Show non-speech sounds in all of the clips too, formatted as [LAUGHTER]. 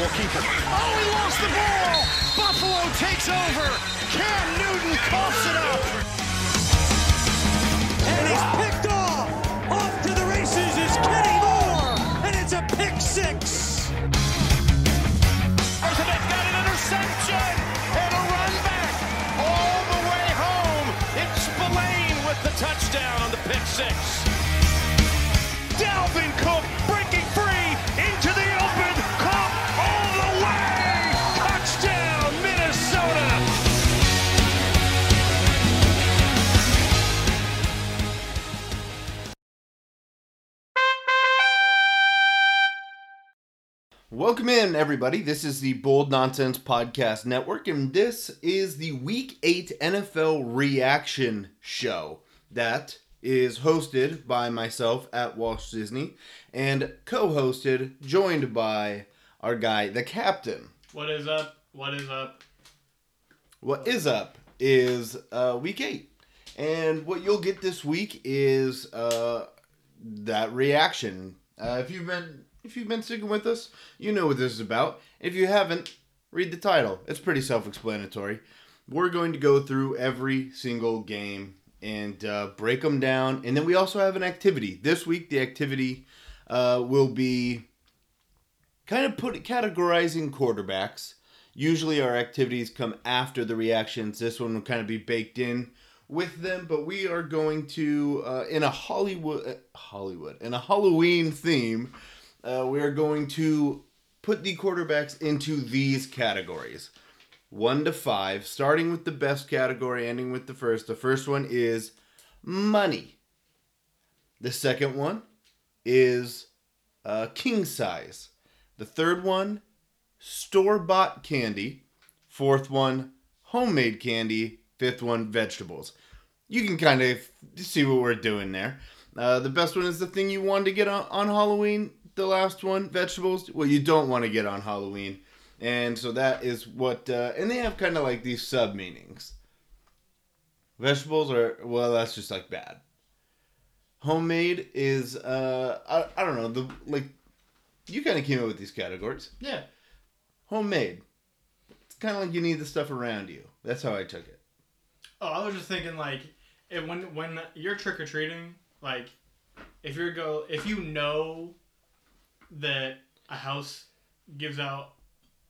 will keep it. Oh, he lost the ball. Buffalo takes over. Cam Newton coughs it up. And he's picked off. Off to the races is Kenny Moore. And it's a pick six. Elizabeth got an interception and a run back all the way home. It's Spillane with the touchdown on the pick six. Welcome in, everybody. This is the Bold Nonsense Podcast Network, and this is the Week 8 NFL Reaction Show that is hosted by myself at Walsh Disney and co hosted, joined by our guy, the captain. What is up? What is up? What is up is uh, Week 8. And what you'll get this week is uh, that reaction. Uh, if you've been if you've been sticking with us, you know what this is about. If you haven't, read the title. It's pretty self-explanatory. We're going to go through every single game and uh, break them down, and then we also have an activity this week. The activity uh, will be kind of put categorizing quarterbacks. Usually, our activities come after the reactions. This one will kind of be baked in with them, but we are going to uh, in a Hollywood uh, Hollywood in a Halloween theme. Uh, we are going to put the quarterbacks into these categories one to five, starting with the best category, ending with the first. The first one is money. The second one is uh, king size. The third one, store bought candy. Fourth one, homemade candy. Fifth one, vegetables. You can kind of see what we're doing there. Uh, the best one is the thing you wanted to get on, on Halloween. The last one, vegetables. Well, you don't want to get on Halloween. And so that is what, uh, and they have kind of like these sub meanings. Vegetables are, well, that's just like bad. Homemade is, uh, I, I don't know, the, like, you kind of came up with these categories. Yeah. Homemade. It's kind of like you need the stuff around you. That's how I took it. Oh, I was just thinking like, when when you're trick or treating, like, if you're go if you know that a house gives out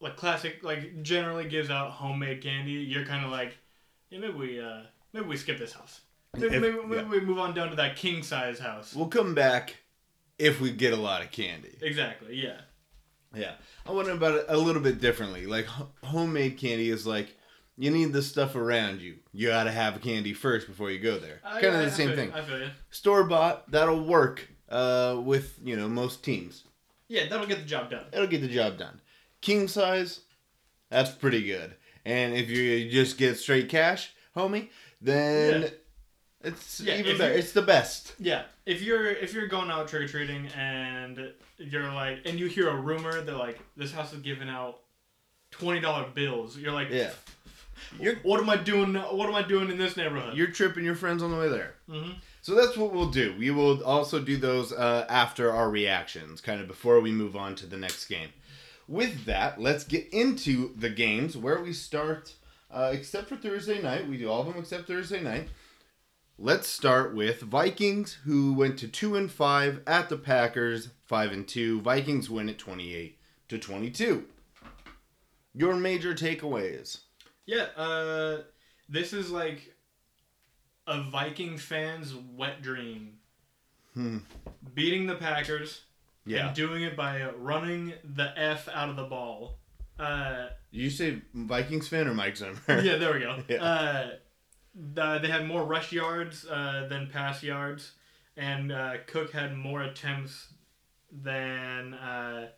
like classic like generally gives out homemade candy, you're kind of like, yeah, maybe we uh maybe we skip this house. Maybe, If- maybe, maybe yeah. we move on down to that king size house. We'll come back if we get a lot of candy. Exactly. Yeah. Yeah. I wonder about it a little bit differently. Like, h- homemade candy is like, you need the stuff around you. You gotta have candy first before you go there. I- kind I- of I the same feel you, thing. I feel you. Store bought, that'll work uh, with, you know, most teams. Yeah, that'll get the job done. It'll get the job done. King size, that's pretty good. And if you just get straight cash, homie, then Yeah. it's Yeah, even better. you- It's the best. Yeah, if you're if you're going out trick or treating and you're like, and you hear a rumor that like this house is giving out twenty dollar bills, you're like, Yeah. You're what am I doing? What am I doing in this neighborhood? you're tripping your friends on the way there. Mhm. So that's what we'll do. We will also do those uh, after our reactions, kind of before we move on to the next game. With that, let's get into the games where we start. Uh, except for Thursday night, we do all of them except Thursday night. Let's start with Vikings, who went to two and five at the Packers, five and two. Vikings win at twenty-eight to twenty-two. Your major takeaways. yeah, uh, this is like a Viking fan's wet dream. Hmm. Beating the Packers Yeah. and doing it by running the f out of the ball. Uh, you say Vikings fan or Mike Zimmer? [LAUGHS] yeah, there we go. Yeah. Uh, the, they had more rush yards uh, than pass yards, and uh, Cook had more attempts than uh,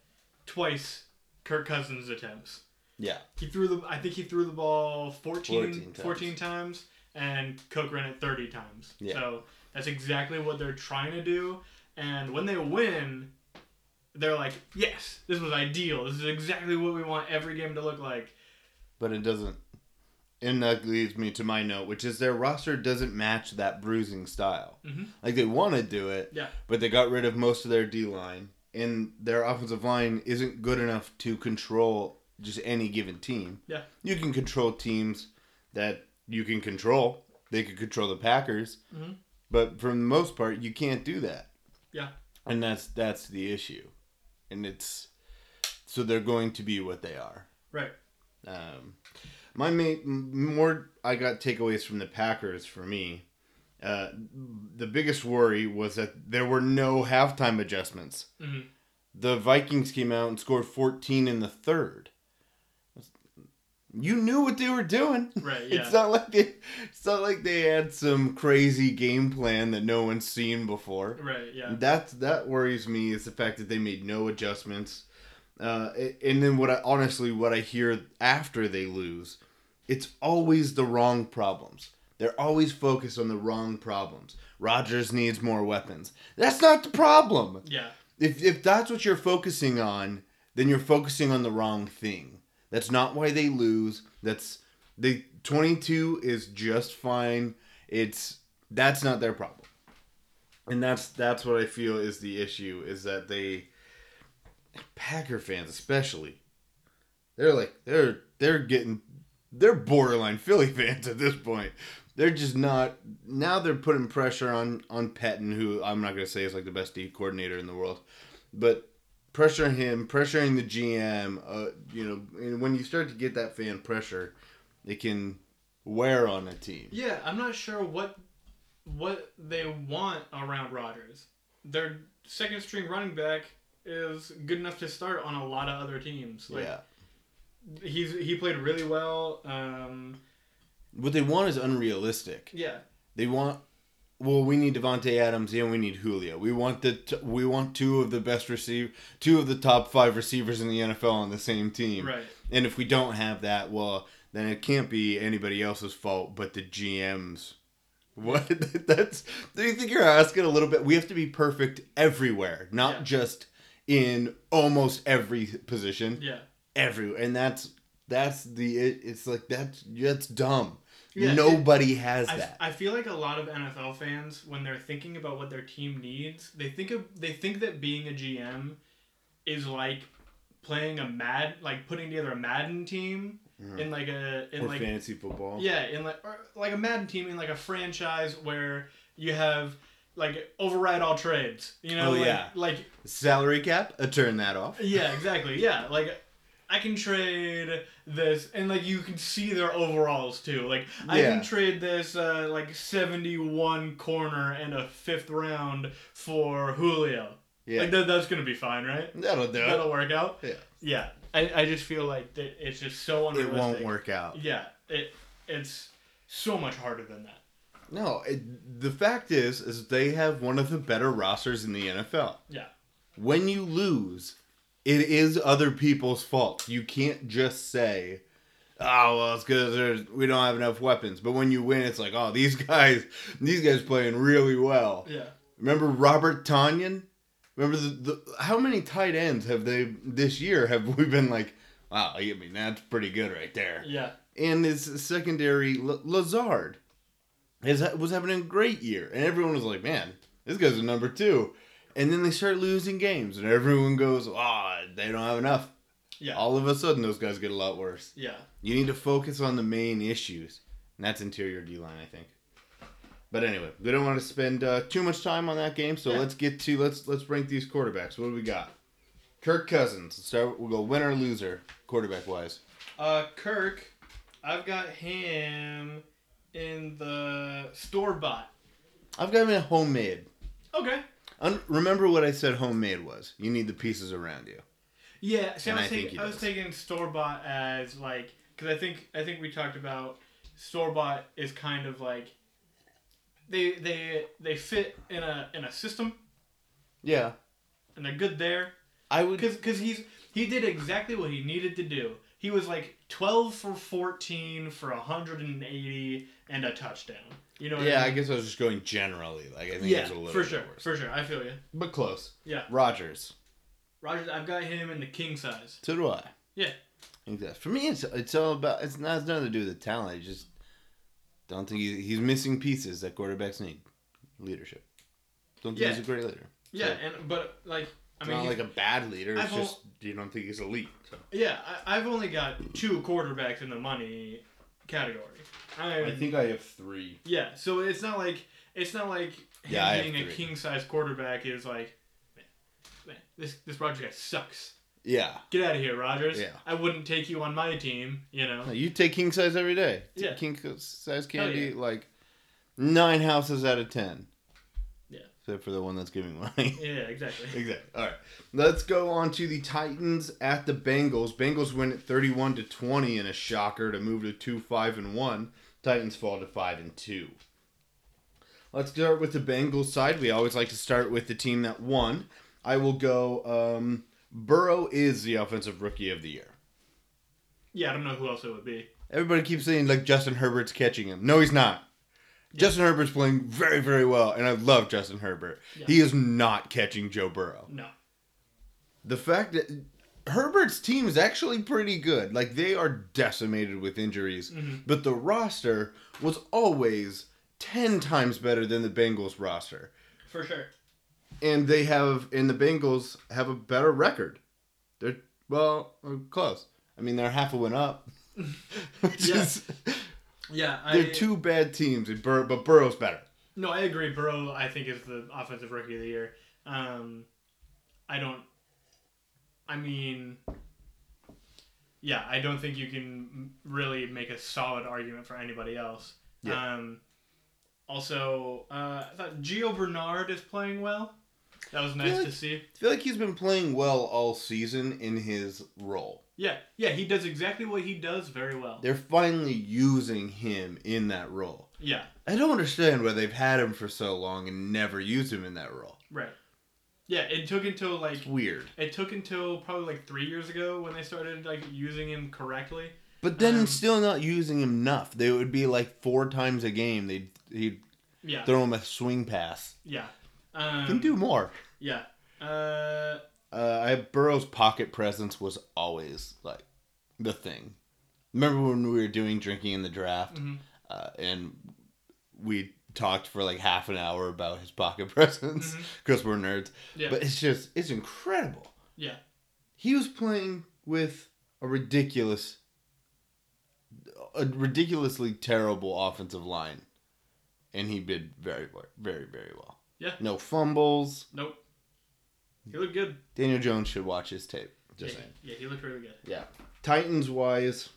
twice Kirk Cousins' attempts. Yeah. He threw the. I think he threw the ball 14, 14 times. 14 times, and Cook ran it thirty times. Yeah. So that's exactly what they're trying to do. And when they win, they're like, "Yes, this was ideal. This is exactly what we want every game to look like." but it doesn't. And that leads me to my note, which is their roster doesn't match that bruising style. Mhm. Like they want to do it, Yeah. but they got rid of most of their D line. and their offensive line isn't good enough to control just any given team. Yeah. You can control teams that you can control. They could control the Packers, Mhm. but for the most part, you can't do that. Yeah. And that's that's the issue, and it's so they're going to be what they are. Right. Um, my main more I got takeaways from the Packers for me. Uh, the biggest worry was that there were no halftime adjustments. Mhm. The Vikings came out and scored 14 in the third. You knew what they were doing. Right, [LAUGHS] yeah. It's not like they, it's not like they had some crazy game plan that no one's seen before. Right. Yeah. That that worries me is the fact that they made no adjustments. Uh, and then what I honestly what I hear after they lose, it's always the wrong problems. They're always focused on the wrong problems. Rodgers needs more weapons. That's not the problem. Yeah. If if that's what you're focusing on, then you're focusing on the wrong thing. That's not why they lose. That's the 22 is just fine. It's that's not their problem. And that's that's what I feel is the issue is that they Packer fans especially they're like they're they're getting they're borderline Philly [LAUGHS] fans at this point. They're just not now they're putting pressure on on Pettine who I'm not going to say is like the best D coordinator in the world, but pressuring him, pressuring the GM, uh, you know, and when you start to get that fan pressure, it can wear on a team. Yeah, I'm not sure what what they want around Rodgers. Their second string running back is good enough to start on a lot of other teams. Like yeah. he's he played really well. Um, What they want is unrealistic. yeah, They want well, we need Davante Adams and we need Julio. We want the t- we want two of the best receive two of the top 5 receivers in the NFL on the same team. right. And if we don't have that, well, then it can't be anybody else's fault but the GM's. [LAUGHS] What? That's. Do you think you're asking a little bit? We have to be perfect everywhere, not Yeah. just in almost every position. Yeah. Everywhere, and that's that's the. It, it's like that's that's dumb. Yeah, Nobody has I, that. I feel like a lot of NFL fans, when they're thinking about what their team needs, they think of they think that being a GM is like playing a mad like putting together a Madden team in like a in or like fantasy football. Yeah, in like or like a Madden team in like a franchise where you have like override all trades. You know, Oh, like, yeah. like Salary cap. I turn that off. yeah, exactly. Yeah, like I can trade this, and like you can see their overalls too. Like I Yeah. can trade this uh, like seventy-one corner and a fifth round for Julio. Yeah, Like that, that's gonna be fine, right? that'll do That'll it. work out. Yeah. Yeah, I, I just feel like that it's just so unrealistic. It won't work out. Yeah, it it's so much harder than that. No, it, the fact is, is they have one of the better rosters in the NFL. Yeah. When you lose, it is other people's fault. You can't just say, "Oh, well, it's because we don't have enough weapons." But when you win, it's like, "Oh, these [LAUGHS] guys, these guys playing really well." Yeah. Remember Robert Tonyan? Remember the, the how many tight ends have they this year? Have we been like, "Wow, I mean that's pretty good right there." Yeah. and his secondary L- Lazard is was having a great year, and everyone was like, "Man, this guy's a number two. And then they start losing games, and everyone goes, "Ah, they don't have enough." Yeah. All of a sudden, those guys get a lot worse. Yeah. You need to focus on the main issues, and that's interior D line, I think. But anyway, we don't want to spend uh, too much time on that game, so Yeah. let's get to let's let's rank these quarterbacks. What do we got? Kirk Cousins. Let's start. We'll go winner or loser, quarterback wise. Uh, Kirk, I've got him in the store bought. I've got him in homemade. Okay. Un- remember what I said homemade was. You need the pieces around you. Yeah. See, And I I was, think taking, I was taking store bought as like because I think I think we talked about store bought is kind of like they they they fit in a in a system Yeah. and they're good there. I would because because he's he did exactly what he needed to do. He was like twelve for fourteen for hundred and eighty and a touchdown. You know? Yeah, I I guess I was just going generally. Like I think yeah, it's a little for sure, worse. for sure. I feel you. But close. Yeah, Rodgers. Rodgers. I've got him in the king size. So do I. Yeah. Exactly. for me it's it's all about it's not it's nothing to do with the talent. I just don't think he, he's missing pieces that quarterbacks need. Leadership. Don't think Yeah. he's a great leader. Yeah, So, and but like I mean, not like a bad leader. It's I've just you don't think he's elite. So. yeah, I, I've only got two quarterbacks in the money category. I, I think I have three. Yeah, so it's not like it's not like Yeah, have being a king size quarterback is like, man, man, this this Roger guy sucks. Yeah. Get out of here, Rodgers. Yeah. I wouldn't take you on my team. You know. You take king size every day. Take Yeah. King size candy yeah. like nine houses out of ten. Except for the one that's giving money. Yeah, exactly. [LAUGHS] Exactly. All right. Let's go on to the Titans at the Bengals. Bengals win at 31 to 20 in a shocker to move to 2 5 and 1. Titans fall to 5 and 2. Let's start with the Bengals side. We always like to start with the team that won. I will go um Burrow is the offensive rookie of the year. Yeah, I don't know who else it would be. Everybody keeps saying like Justin Herbert's catching him. No, he's not. Justin Herbert's playing very, very well, and I love Justin Herbert. Yeah. He is not catching Joe Burrow. No. The fact that Herbert's team is actually pretty good. Like they are decimated with injuries, Mhm. but the roster was always 10 times better than the Bengals roster. For sure. And they have and the Bengals have a better record. They're well, uh, close. I mean, they're half a win up. [LAUGHS] Which Yeah. is Yeah, I, they're two bad teams, Bur- but Burrow's better. No, I agree. Burrow, I think, is the offensive rookie of the year. Um, I don't. I mean, yeah, I don't think you can really make a solid argument for anybody else. Yeah. Um, also, uh, I thought Gio Bernard is playing well. That was nice like- to see. I feel like he's been playing well all season in his role. Yeah, yeah, he does exactly what he does very well. They're finally using him in that role. Yeah, I don't understand why they've had him for so long and never used him in that role. right. Yeah, it took until like It's weird. it took until probably like three years ago when they started like using him correctly. But then Um, still not using him enough. They would be like four times a game. They'd he'd Yeah, throw him a swing pass. yeah. Um, Can do more. Yeah. Uh, Uh, I Burrow's pocket presence was always like the thing. Remember when we were doing drinking in the draft, Mhm. uh, and we talked for like half an hour about his pocket [LAUGHS] presence because we're nerds. yeah. But it's just it's incredible. yeah. He was playing with a ridiculous, a ridiculously terrible offensive line, and he did very, very, very well. Yeah. No fumbles. Nope. He looked good. Daniel Jones should watch his tape. Just yeah, saying. yeah, he looked really good. Yeah. Titans wise.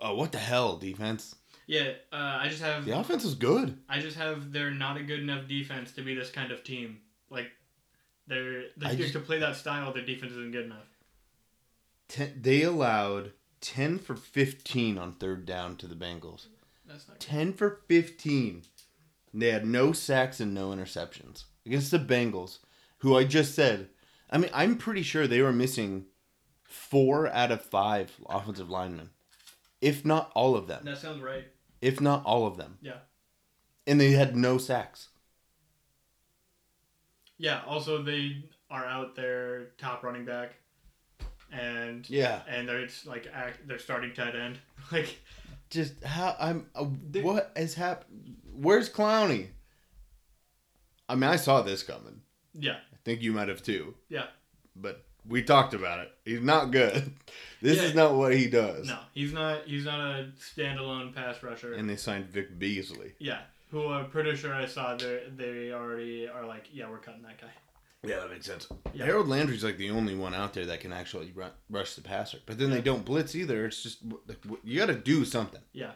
Oh, what the hell, defense? Yeah. Uh, I just have. The offense is good. I just have. They're not a good enough defense to be this kind of team. Like, they're, they just- to play that style. Their defense isn't good enough. Ten, they allowed 10 for 15 on third down to the Bengals. That's not. Good. 10 for 15. They had no sacks and no interceptions against the Bengals, who I just said. I mean, I'm pretty sure they were missing four out of five offensive linemen, if not all of them. That sounds right. If not all of them. Yeah. And they had no sacks. Yeah. Also, they are out their top running back, and Yeah. and they're it's like act, they're starting tight end. [LAUGHS] Like, Just how I'm. Uh, what has happened? Where's Clowney? I mean, I saw this coming. yeah, think you might have too. yeah. But we talked about it. He's not good. [LAUGHS] This Yeah. is not what he does. No, he's not. He's not a standalone pass rusher. And they signed Vic Beasley. Yeah, who I'm pretty sure I saw they they already are like, yeah, we're cutting that guy. Yeah, that makes sense. Yeah. Harold Landry's like the only one out there that can actually run, rush the passer. But then they don't blitz either. It's just like, you got to do something. Yeah.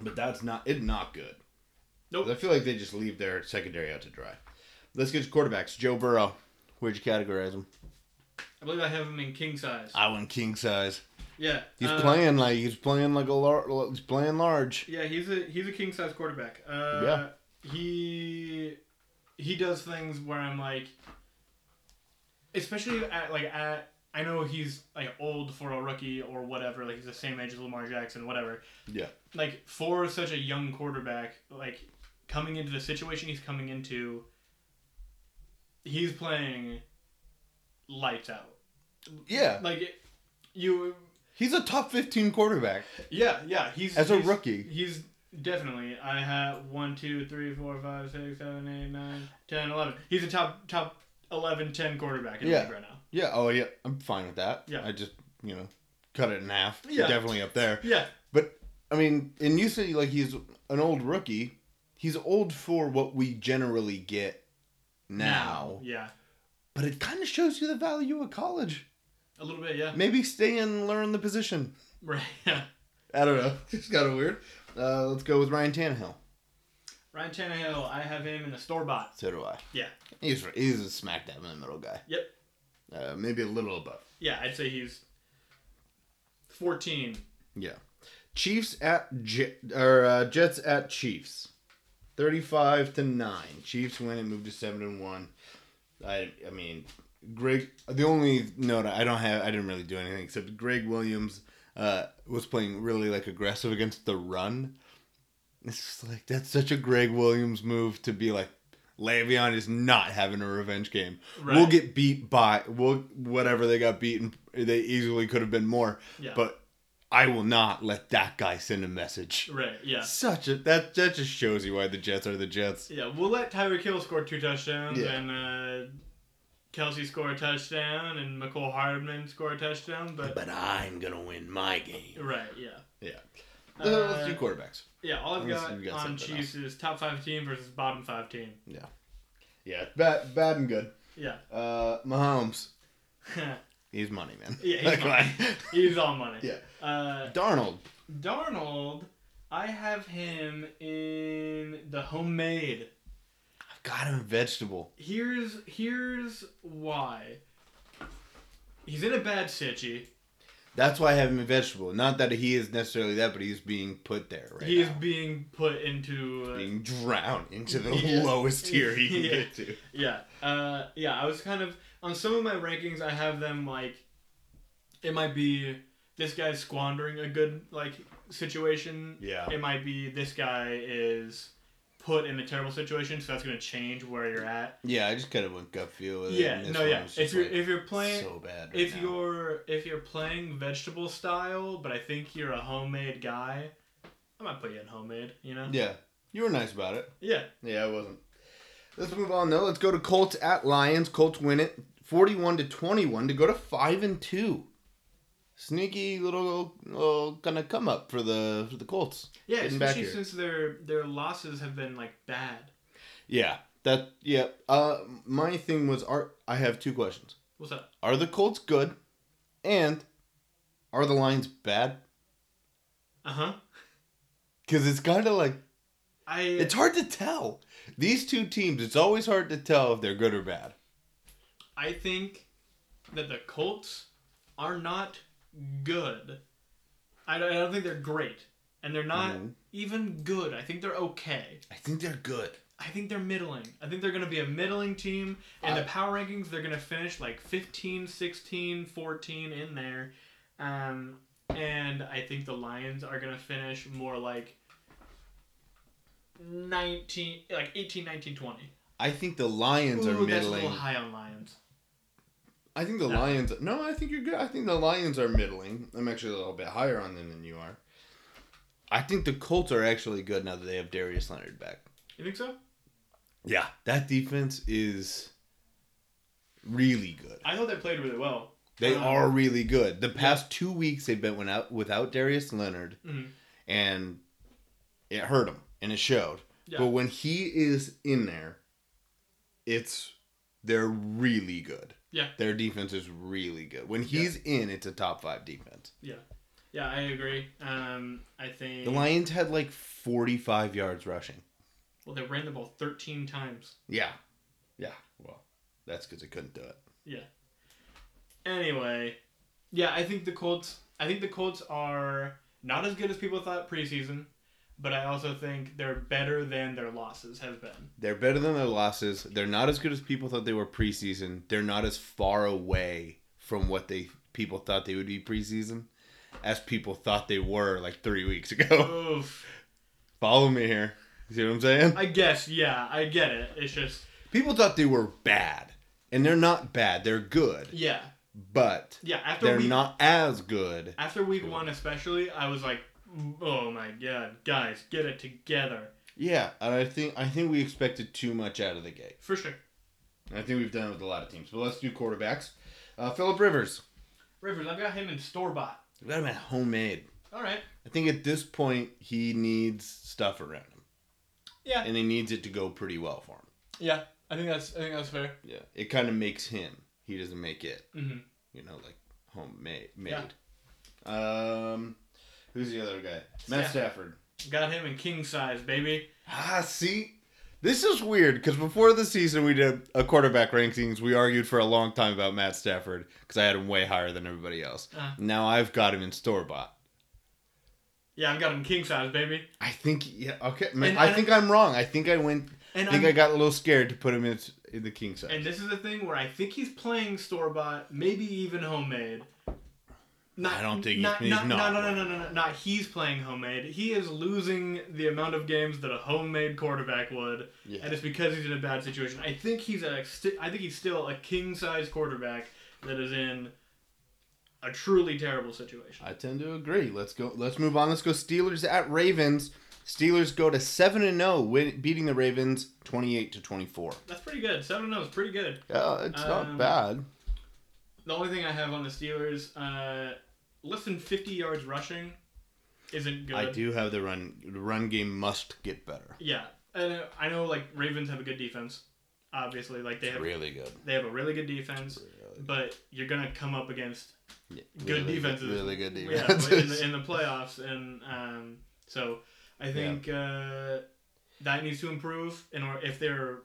But that's not it's not good. Nope. I feel like they just leave their secondary out to dry. Let's get to quarterbacks. Joe Burrow. Where'd you categorize him? I believe I have him in king size. I went king size. Yeah. He's uh, playing like he's playing like a lar- he's playing large. Yeah, he's a he's a king size quarterback. Uh, Yeah. He he does things where I'm like, especially at like at I know he's like old for a rookie or whatever. Like he's the same age as Lamar Jackson, whatever. Yeah. Like for such a young quarterback, like coming into the situation he's coming into, he's playing lights out. Yeah. Like it, you He's a top 15 quarterback. Yeah, yeah. He's As a he's- rookie. He's definitely. I have one, two, three, four, five, six, seven, eight, nine, ten, eleven. He's a top top 11-10 quarterback in the Yeah. league right now. Yeah. Oh yeah. I'm fine with that. Yeah. I just you know cut it in half. Yeah. Definitely up there. Yeah, But I mean, in you say like he's an old rookie. He's old for what we generally get now. Yeah, But it kind of shows you the value of college. a little bit. Yeah, Maybe stay and learn the position. right. [LAUGHS] Yeah. I don't know. [LAUGHS] It's kind of weird. Uh, let's go with Ryan Tannehill. Ryan Tannehill, I have him in a store bought. So do I. Yeah. He's he's a smack dab in the middle guy. Yep. Uh, maybe a little above. Yeah, I'd say he's 14. Yeah. Chiefs at Jet or uh, Jets at Chiefs. Thirty-five to nine. Chiefs win and move to seven and one. I I mean, Gregg. The only note I don't have, I didn't really do anything except Gregg Williams uh, was playing really like aggressive against the run. It's just like that's such a Gregg Williams move to be like. Le'Veon is not having a revenge game. We'll get beat by we'll whatever they got beaten. They easily could have been more. Yeah. But I will not let that guy send a message. Right, yeah. Such a that that just shows you why the Jets are the Jets. Yeah, we'll let Tyreek Hill score two touchdowns Yeah. and uh, Kelce score a touchdown and Mecole Hardman score a touchdown, but But I'm gonna win my game. right, yeah. Yeah. Uh, let's do quarterbacks. Yeah, all I've Unless got, got on Chiefs is top five team versus bottom five team. Yeah. Yeah. Bad bad and good. Yeah. Uh Mahomes. [LAUGHS] He's money, man. Yeah, he's [LAUGHS] Like, money. He's all money. [LAUGHS] yeah. Uh, Darnold. Darnold, I have him in the homemade. I've got him vegetable. Here's here's why. He's in a bad sitchy. That's why I have him in vegetable. Not that he is necessarily that, but he's being put there right he is now. being put into uh, being drowned into the [LAUGHS] Yeah. lowest tier he can Yeah. get to. Yeah. Uh, yeah, I was kind of on some of my rankings. I have them like it might be this guy's squandering a good like situation. Yeah. It might be this guy is put in a terrible situation, so that's gonna change where you're at. Yeah, I just kind of went gut feel with it. Yeah. No. Yeah. If you're like if you're playing. so bad. right if now. you're if you're playing vegetable style, but I think you're a homemade guy, I might put you in homemade. You know? yeah, you were nice about it. Yeah. Yeah, I wasn't. Let's move on though. Let's go to Colts at Lions. Colts win it, forty-one to twenty-one to go to five and two. Sneaky little, little kind of come up for the for the Colts. Yeah, especially since their their losses have been like bad. Yeah, that yeah. Uh, my thing was, are I have two questions. What's up? Are the Colts good, and are the Lions bad? Uh huh. Because it's kind of like I it's hard to tell. These two teams, it's always hard to tell if they're good or bad. I think that the Colts are not good. I don't, I don't think they're great, and they're not Mhm. even good. I think they're okay. I think they're good. I think they're middling. I think they're going to be a middling team. In I- the power rankings, they're going to finish like 15, 16, 14 in there. Um, and I think the Lions are going to finish more like 19, like 18, 19, 20. I think the Lions are Ooh, that's a middling. little high on Lions. I think the No. Lions. No, I think you're good. I think the Lions are middling. I'm actually a little bit higher on them than you are. I think the Colts are actually good now that they have Darius Leonard back. You think so? Yeah, that defense is really good. I thought they played really well. They Um, are really good. The past two weeks they've been without without Darius Leonard, Mhm. and it hurt them and it showed. Yeah. But when he is in there, it's they're really good. Yeah. Their defense is really good. When he's in, it's a top five defense. Yeah. Yeah, I agree. Um, I think. The Lions had like forty five yards rushing. Well, they ran the ball 13 times. Yeah, yeah. Well, that's because they couldn't do it. Yeah. Anyway, yeah, I think the Colts. I think the Colts are not as good as people thought preseason, but I also think they're better than their losses have been. They're better than their losses. They're not as good as people thought they were preseason. They're not as far away from what they people thought they would be preseason as people thought they were like three weeks ago. [LAUGHS] Oof. Follow me here. See what I'm saying? I guess, yeah, I get it. It's just, People thought they were bad, and they're not bad. They're good, yeah, but yeah. After they're week, not as good. after week one, especially, I was like, oh my god, guys, get it together Yeah, and I think I think we expected too much out of the gate. for sure. I think we've done it with a lot of teams. But let's do quarterbacks. Uh, Philip Rivers. Rivers, I've got him in store bought. We got him at homemade. All right. I think at this point he needs stuff around him, Yeah. and he needs it to go pretty well for him. Yeah. I think that's I think that's fair. Yeah, it kind of makes him. He doesn't make it. Mm-hmm. You know, like homemade. Made. Yeah. Um, who's the other guy? Matt Stafford. Got him in king size, baby. Ah, see, this is weird because before the season we did a quarterback rankings. We argued for a long time about Matt Stafford because I had him way higher than everybody else. Uh. Now I've got him in store bought. Yeah, I've got him king size, baby. I think yeah okay. Man, And- I and- think I'm wrong. I think I went. And I think I'm- I got a little scared to put him in, in the king size. And this is the thing where I think he's playing store bought, maybe even homemade. I don't think he's- not, he's not, not. No, no, no, no, no, no, not he's playing homemade. He is losing the amount of games that a homemade quarterback would, Yeah. and it's because he's in a bad situation. I think he's a, I think he's still a king size quarterback that is in a truly terrible situation. I tend to agree. Let's go. Let's move on. Let's go. Steelers at Ravens. Steelers go to seven and zero, win, beating the Ravens twenty eight to twenty four. That's pretty good. Seven and zero is pretty good. Yeah, it's not Um, bad. The only thing I have on the Steelers, uh, less than fifty yards rushing, isn't good. I do have the run. The run game must get better. Yeah, and uh, I know like Ravens have a good defense. Obviously, like they have Really good. they have a really good defense, but you're gonna come up against Yeah, good really defenses. Really good Yeah, defenses. in the, in the playoffs, and um, so I think uh, that needs to improve. In order, if they're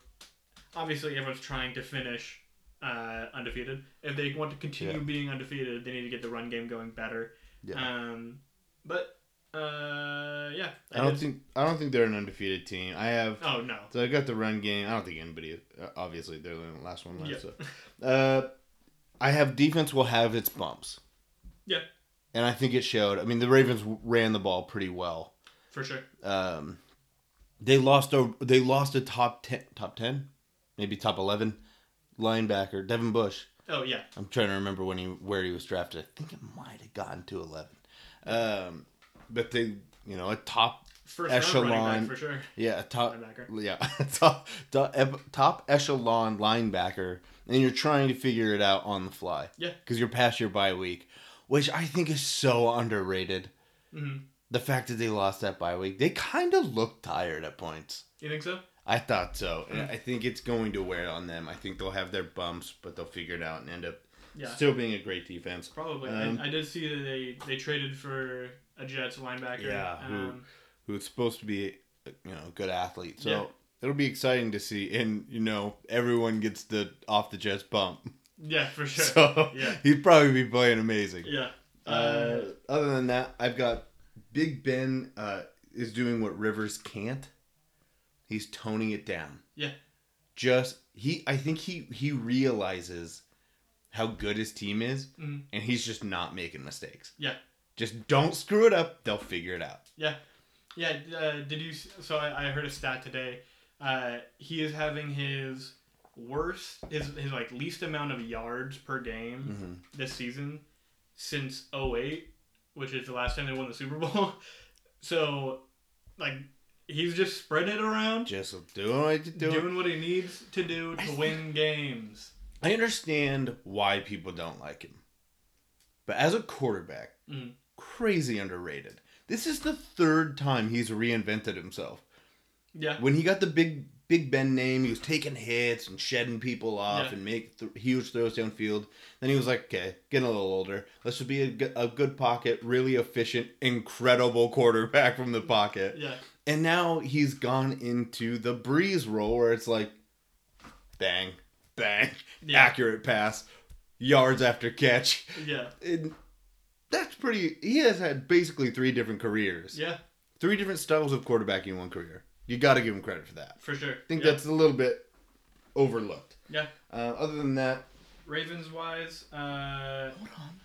obviously everyone's trying to finish uh, undefeated. If they want to continue Yeah. being undefeated, they need to get the run game going better. Yeah. Um, but uh, yeah, I don't did- think I don't think they're an undefeated team. I have Oh no. so I got the run game. I don't think anybody. uh, Obviously, they're the last one left. Yeah. So, uh, I have defense will have its bumps. Yeah. And I think it showed. I mean, the Ravens ran the ball pretty well. For sure. Um, they lost a they lost a top ten top ten, maybe top eleven linebacker Devin Bush. Oh yeah. I'm trying to remember when he where he was drafted. I think it might have gotten to eleven. Um, but they you know a top First Echelon. for sure. yeah a top Linebacker. yeah [LAUGHS] top top, top echelon linebacker, and you're trying to figure it out on the fly. Yeah. because you're past your bye week, which I think is so underrated. hmm The fact that they lost that bye week, they kind of looked tired at points. You think so? I thought so. And Mm. I think it's going to wear on them. I think they'll have their bumps, but they'll figure it out and end up Yeah. still being a great defense. Probably. Um, I, I did see that they they traded for a Jets linebacker. Yeah, who- Um, Who's supposed to be, you know, a good athlete. So Yeah. it'll be exciting to see. And you know, everyone gets the off the Jets bump. yeah, for [LAUGHS] sure. So Yeah. he'd probably be playing amazing. yeah. Uh, other than that, I've got Big Ben uh, is doing what Rivers can't. He's toning it down. Yeah. Just he, I think he he realizes how good his team is, Mhm. and he's just not making mistakes. Yeah. Just don't screw it up. They'll figure it out. Yeah. Yeah. Uh, did you? So I, I heard a stat today. Uh, he is having his worst, his his like least amount of yards per game Mm-hmm. this season since 08, which is the last time they won the Super Bowl. [LAUGHS] so, like, he's just spreading it around, Just doing what do. doing what he needs to do to win games. I understand why people don't like him, but as a quarterback, Mhm. crazy underrated. This is the third time he's reinvented himself. Yeah. when he got the big Big Ben name, he was taking hits and shedding people off Yeah. and make th- huge throws downfield. Then he was like, okay, getting a little older. Let's just be a, g- a good pocket, really efficient, incredible quarterback from the pocket. Yeah. And now he's gone into the Brees role where it's like, bang, bang, Yeah. accurate pass, yards after catch. Yeah. And that's pretty. He has had basically three different careers, Yeah. three different styles of quarterbacking in one career. You got to give him credit for that. For sure. I think yeah. that's a little bit overlooked. Yeah. Uh, other than that, Ravens wise, uh. hold on.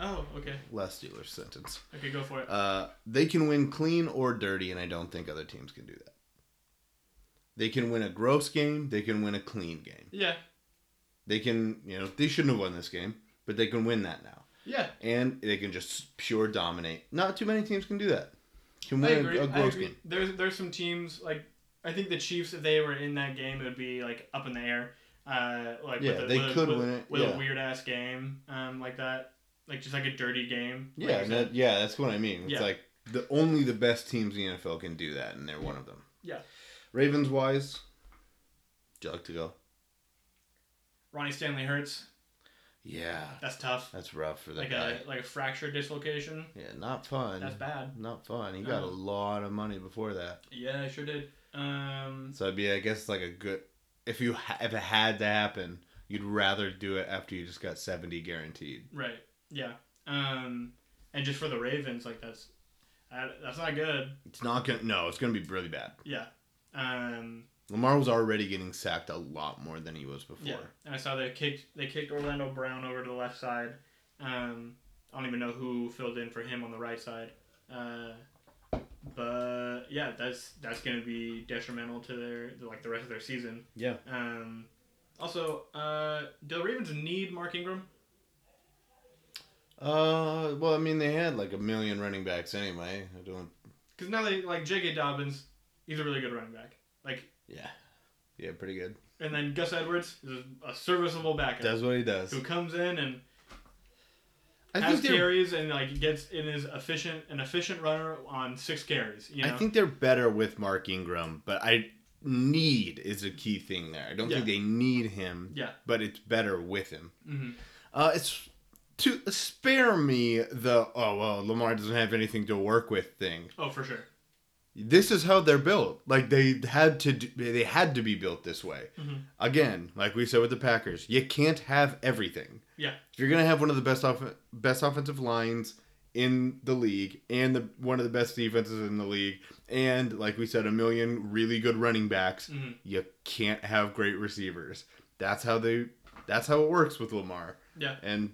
Oh, okay. Last Steelers sentence. Okay, go for it. Uh, they can win clean or dirty, and I don't think other teams can do that. They can win a gross game. They can win a clean game. Yeah. They can, you know, they shouldn't have won this game, but they can win that now, Yeah. and they can just pure dominate. Not too many teams can do that. Can win a, a gross game. There's there's some teams like I think the Chiefs if they were in that game it would be like up in the air. Uh, like Yeah, with a, they with a- could with, win it, with yeah. a weird ass game, um, like that, like just like a dirty game. like Yeah, that, yeah, that's what I mean. It's Yeah. like the only the best teams in the NFL can do that, and they're one of them. Yeah. Ravens wise, would you like to go? Ronnie Stanley hurts. Yeah, That's tough. that's rough for that Like guy. a like a fracture dislocation. yeah, not fun. That's bad. Not fun. He got a lot of money before that, Yeah, I sure did. Um, so it'd be, I guess, it's like a good. If you ha- if it had to happen, you'd rather do it after you just got seventy guaranteed. right. Yeah. Um, and just for the Ravens, like that's uh, that's not good. It's not gonna. No, it's gonna be really bad. Yeah. Um, Lamar was already getting sacked a lot more than he was before. yeah. And I saw they kicked they kicked Orlando Brown over to the left side. Um, I don't even know who filled in for him on the right side. Uh, but yeah, that's that's gonna be detrimental to their like the rest of their season. Yeah. Um, also, uh, do the Ravens need Mark Ingram? Uh, well, I mean, they had like a million running backs anyway. I don't. Because now they like J.K. Dobbins, he's a really good running back. Like, Yeah. Yeah, pretty good. and then Gus Edwards is a serviceable backup Does what he does. who comes in and I has carries and like gets in his efficient an efficient runner on six carries. You know, I think they're better with Mark Ingram, but I need is a key thing there. I don't think they need him. Yeah. But it's better with him. hmm Uh, it's to spare me the oh well Lamar doesn't have anything to work with thing. Oh, for sure. This is how they're built. Like they had to, do, they had to be built this way. Mhm. Again, like we said with the Packers, you can't have everything. Yeah. If you're gonna have one of the best off, best offensive lines in the league and the one of the best defenses in the league, and like we said, a million really good running backs, Mhm. you can't have great receivers. That's how they. That's how it works with Lamar. Yeah. And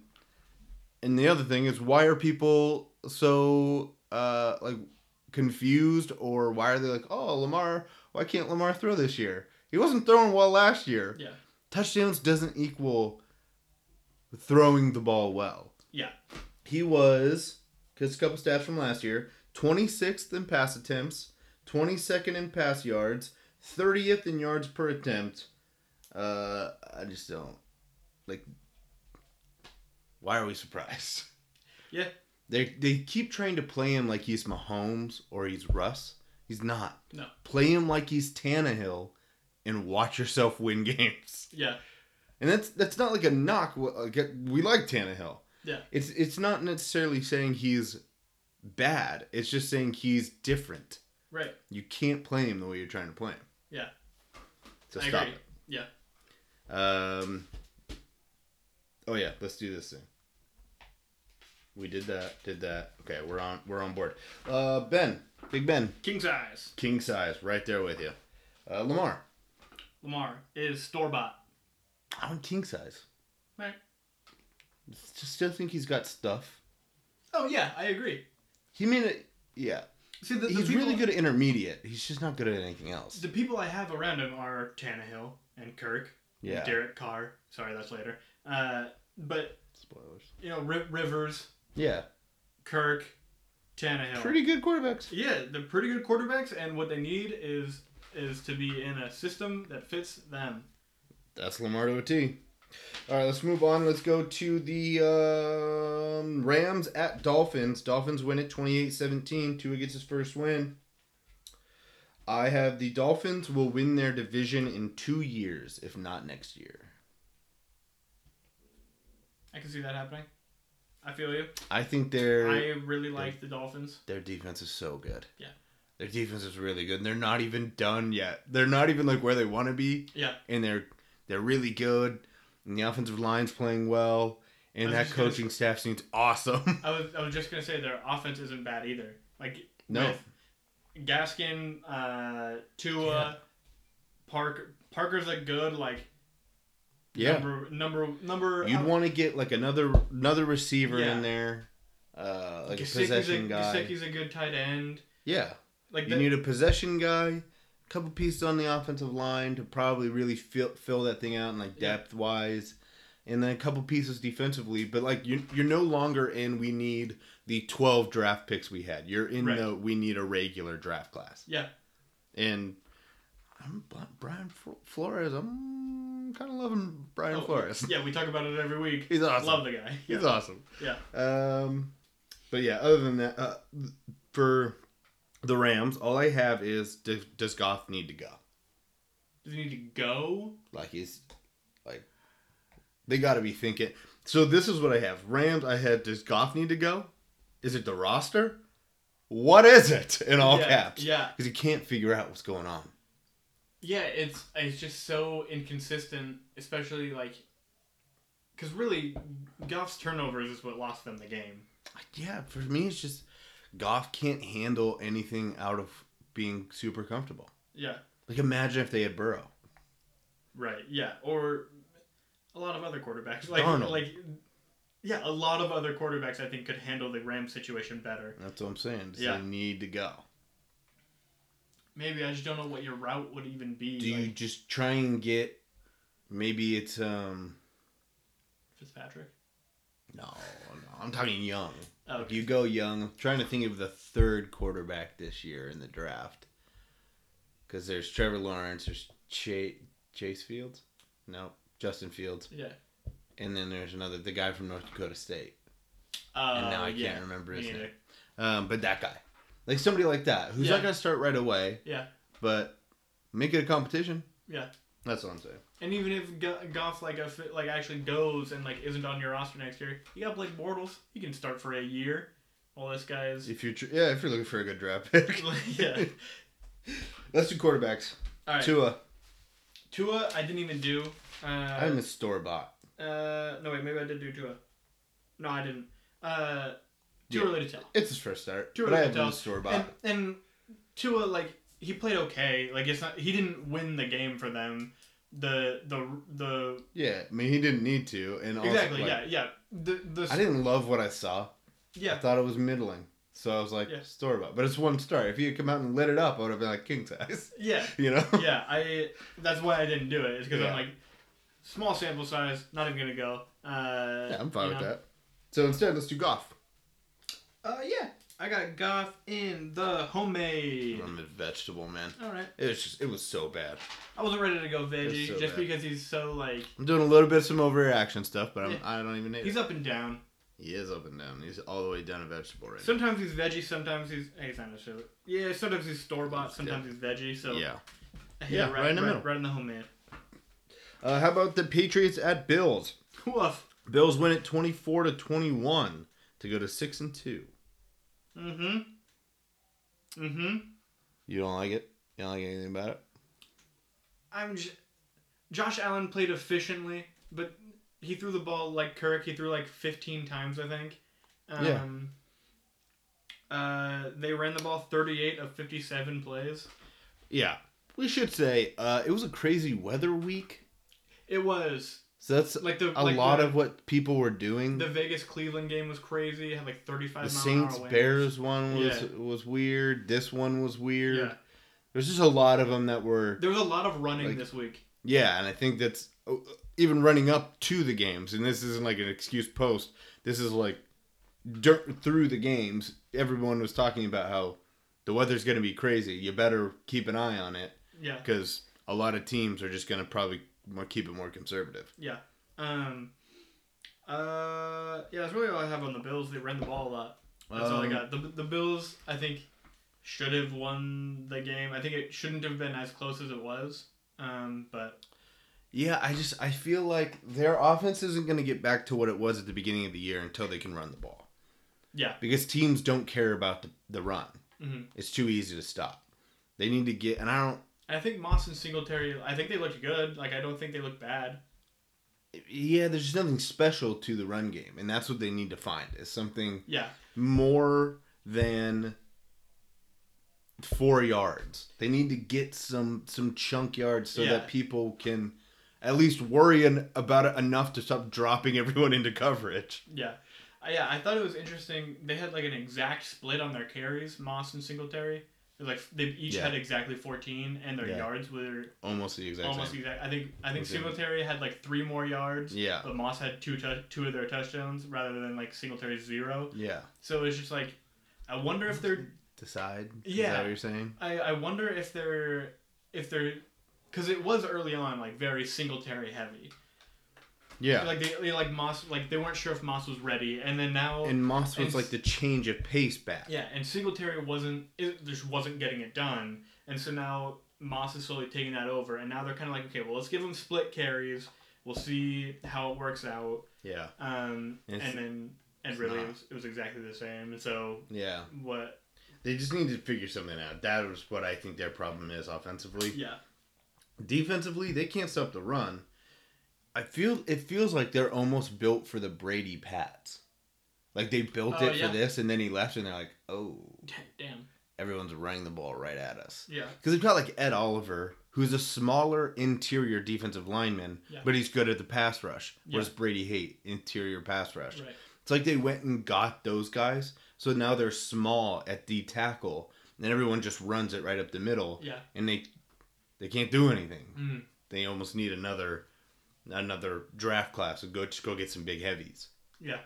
and the other thing is, why are people so uh like confused, or why are they like, oh Lamar? Why can't Lamar throw this year? He wasn't throwing well last year. Yeah. Touchdowns doesn't equal throwing the ball well. Yeah. He was, because a couple stats from last year 26th in pass attempts, 22nd in pass yards, 30th in yards per attempt. Uh, I just don't. Like, why are we surprised? [LAUGHS] Yeah. They, they keep trying to play him like he's Mahomes or he's Russ. He's not. No. Play him like he's Tannehill and watch yourself win [LAUGHS] games. Yeah. And that's that's not like a knock. We like Tannehill. Yeah. It's it's not necessarily saying he's bad. It's just saying he's different. Right. You can't play him the way you're trying to play him. Yeah. So I stop agree. Yeah. Um. Oh yeah, let's do this thing. We did that. Did that. Okay, we're on. We're on board. Uh, Ben, Big Ben, King size. king size, right there with you. Uh, Lamar, Lamar is store bought. I'm king size. Right. Just still think he's got stuff. Oh yeah, I agree. He made it. Yeah, See, the, the he's people- really good at intermediate. He's just not good at anything else. The people I have around him are Tannehill and Kirk. and Yeah. Derek Carr. Sorry, that's later. Uh, but Spoilers. you know, Ri- Rivers, Yeah, Kirk, Tannehill. pretty good quarterbacks. Yeah, they're pretty good quarterbacks, and what they need is is to be in a system that fits them. That's Lamar to a T. All right, let's move on. Let's go to the um, Rams at Dolphins. Dolphins win it 28-17. Tua gets his first win. I have the Dolphins will win their division in two years, if not next year. I can see that happening. I feel you. I think they're. I really like the Dolphins. their defense is so good. Yeah. Their defense is really good. And they're not even done yet. They're not even like where they want to be. Yeah, and they're they're really good. And the offensive line's playing well, and that coaching staff seems awesome. I was I was just gonna say their offense isn't bad either. Like No. Gaskin, uh, Tua, Parker. Parker's a good like yeah, number number number. you'd want to get like another another receiver Yeah. in there, uh, like a possession a, guy. Gesicki's a good tight end. Yeah, Like you the, need a possession guy, a couple pieces on the offensive line to probably really fill fill that thing out, and like Yeah. depth wise. And then a couple pieces defensively, but like you, you're no longer in. We need the twelve draft picks we had. You're in Right. the we need a regular draft class. yeah, and I'm Brian Flores. I'm kind of loving Brian Oh, Flores. Yeah, we talk about it every week. He's awesome. Love the guy. He's awesome. Yeah. Um, but yeah, other than that, uh, for the Rams, all I have is does, does Goff need to go? Does he need to go? Like he's like they got to be thinking. So this is what I have. Rams. I had does Goff need to go? Is it the roster? What is it in all yeah, caps? Yeah. Because he can't figure out what's going on. Yeah, it's it's just so inconsistent, especially like, because really, Goff's turnovers is what lost them the game. Yeah, for me, it's just Goff can't handle anything out of being super comfortable. Yeah, Like imagine if they had Burrow. right. Yeah, or a lot of other quarterbacks, [LAUGHS] like Darnold. like, yeah, a lot of other quarterbacks I think could handle the Rams situation better. That's what I'm saying. Does Yeah. they need to go? Maybe I just don't know what your route would even be. Do you just try and get? Maybe it's um. Fitzpatrick? No, no. I'm talking young. Oh, If you go young, I'm trying to think of the third quarterback this year in the draft. Because there's Trevor Lawrence, there's Chase Chase Fields, no Justin Fields, yeah. and then there's another the guy from North Dakota State. Uh, And now I yeah, can't remember his name. Um, but that guy, like somebody like that, who's Yeah. not gonna start right away, Yeah, but make it a competition. yeah. That's what I'm saying. And even if Go- Goff like a, like actually goes and like isn't on your roster next year, you got Blake Bortles. He can start for a year. All this guy is If you're yeah, if you're looking for a good draft pick, [LAUGHS] yeah. [LAUGHS] let's do quarterbacks. All right. Tua, Tua, I didn't even do. Uh, I'm a store bought. uh, no wait, maybe I did do Tua. No, I didn't. Uh, too Yeah. early to tell. It's his first start, Too but I early to tell. store bought. And and Tua like he played okay. Like it's not he didn't win the game for them. The the the Yeah, I mean he didn't need to, and also, exactly like, yeah yeah the the I didn't love what I saw. I yeah thought it was middling, so I was like Yeah. store bought. But it's one star. If you had come out and lit it up, I would have been like king size. [LAUGHS] yeah [LAUGHS] You know? yeah, I that's why I didn't do it. It's because Yeah. I'm like small sample size, not even gonna go. Uh, Yeah, I'm fine with know. that. So instead, let's do Goff. Uh, yeah, I got Goff in the homemade. I'm a vegetable man. All right, It was just, it was so bad. I wasn't ready to go veggie so just bad. because he's so like I'm doing a little bit of some overreaction stuff, but I'm, Yeah. I don't even need he's it. up and down. He is up and down. He's all the way down a vegetable right Sometimes he's veggie, sometimes he's hey, he's not necessarily. Yeah, sometimes he's store bought, sometimes he's veggie. So now. Yeah. Yeah, it right in the middle. right in the homemade. Uh, how about the Patriots at Bills? Woof. Bills win it 24 to 21 to go to 6 and 2. Mm-hmm. Mm-hmm. You don't like it? You don't like anything about it? I'm j- Josh Allen played efficiently, but he threw the ball like Kirk. He threw like 15 times, I think. Um, Yeah. Uh, they ran the ball 38 of 57 plays. Yeah. We should say uh, it was a crazy weather week. It was So that's like the a like lot the, of what people were doing. the Vegas Cleveland game was crazy. It had like 35 the Saints. Bears one was Yeah. was weird. This one was weird. Yeah, There's just a lot of them that were there was a lot of running Like- this week. yeah, and I think that's uh, even running up to the games. And this isn't like an excuse post. This is like dur- through the games. Everyone was talking about how the weather's going to be crazy. You better keep an eye on it Yeah, because a lot of teams are just going to probably more, keep it more conservative. yeah. Um, uh, yeah, that's really all I have on the Bills. They ran the ball a lot. That's all I Um, got. The, the Bills, I think, should have won the game. I think it shouldn't have been as close as it was. Um, but Yeah, I just I feel like their offense isn't going to get back to what it was at the beginning of the year until they can run the ball. yeah, Because teams don't care about the, the run. Mhm. It's too easy to stop. They need to get and I don't I think Moss and Singletary. I think they looked good. Like I don't think they looked bad. yeah, there's just nothing special to the run game and that's what they need to find. Is something Yeah, more than 4 yards. They need to get some some chunk yards so Yeah. that people can at least worry en- about it enough to stop dropping [LAUGHS] everyone into coverage. yeah, Uh, yeah. I thought it was interesting. They had like an exact split on their carries. Moss and Singletary. Like they each Yeah. had exactly 14, and their Yeah. yards were Almost the exact almost same. exact. I think I think. Singletary had like three more yards. Yeah. But Moss had two tou- two of their touchdowns rather than like Singletary's zero. Yeah. So it's just like, I wonder if they're Decide. Is Yeah. that what you're saying? I, I wonder if they're if they're because it was early on like very Singletary heavy. Yeah. Like they, they like Moss like they weren't sure if Moss was ready, and then now and Moss was and- like the change of pace back. yeah, and Singletary wasn't it just wasn't getting it done, and so now Moss is slowly taking that over, and now they're kind of like okay, well let's give him split carries, we'll see how it works out, Yeah. um, And and, then and really it was, it was exactly the same, and so Yeah. what They just need to figure something out. That was what I think their problem is offensively. yeah Defensively, they can't stop the run. I feel it feels like they're almost built for the Brady Pats. Like they built Oh, it yeah. for this, and then he left, and they're like, "Oh, damn everyone's running the ball right at us." yeah Because they've got like Ed Oliver, who's a smaller interior defensive lineman, Yeah. but he's good at the pass rush. Yeah. Whereas Brady hate interior pass rush. right It's like they went and got those guys, so now they're small at D tackle, and everyone just runs it right up the middle, yeah and they they can't do anything. mm, They almost need another another draft class to go just go get some big heavies. yeah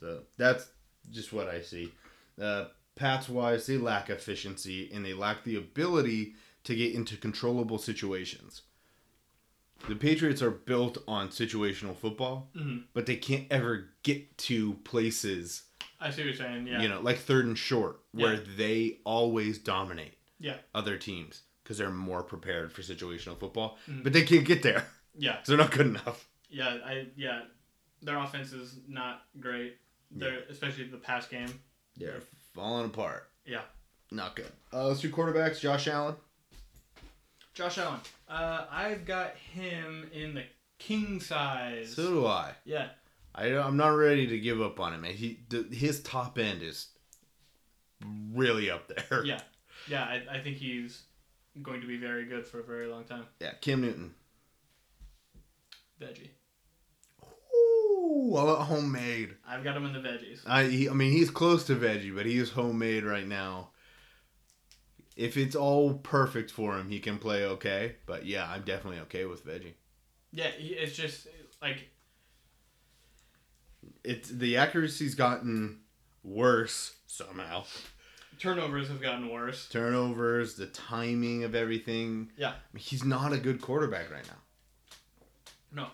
So that's just what I see. Uh, Pats wise, they lack efficiency and they lack the ability to get into controllable situations. The Patriots are built on situational football, Mhm. but they can't ever get to places, I see what you're saying yeah you know, like third and short, where Yeah. they always dominate yeah other teams because they're more prepared for situational football, Mhm. but they can't get there yeah [LAUGHS] 'cause they're not good enough. yeah I yeah their offense is not great. They're especially the pass game. They're falling apart. Yeah. Not good. Uh, let's do quarterbacks. Josh Allen. Josh Allen. Uh, I've got him in the king size. So do I. yeah. I I'm not ready to give up on him. man. He his top end is really up there. Yeah. Yeah. I, I think he's going to be very good for a very long time. Yeah. Cam Newton. Veggie. Ooh, homemade. I've got him in the veggies. I he, I mean he's close to veggie, but he is homemade right now. If it's all perfect for him, he can play okay. But yeah, I'm definitely okay with veggie. Yeah. It's just like It's the accuracy's gotten worse somehow. turnovers have gotten worse. Turnovers, the timing of everything. Yeah. I mean, he's not a good quarterback right now. No.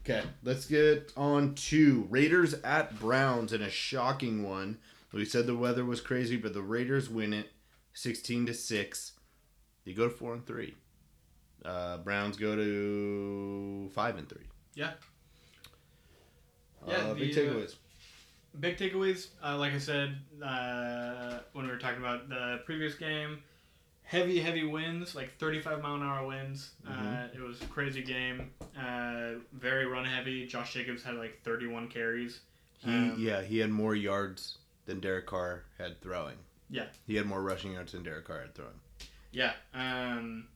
Okay, let's get on to Raiders at Browns in a shocking one. We said the weather was crazy, but the Raiders win it, sixteen to six. They go to four and three. Uh, Browns go to five and three. Yeah. Uh, Yeah, big the, uh, takeaways. Big takeaways, uh, like I said uh, when we were talking about the previous game, heavy, heavy winds, like 35 mile an hour winds. Uh, it was a crazy game. Uh, very run heavy. Josh Jacobs had like 31 carries. He um, yeah he had more yards than Derek Carr had throwing. Yeah. he had more rushing yards than Derek Carr had throwing. Yeah. Um,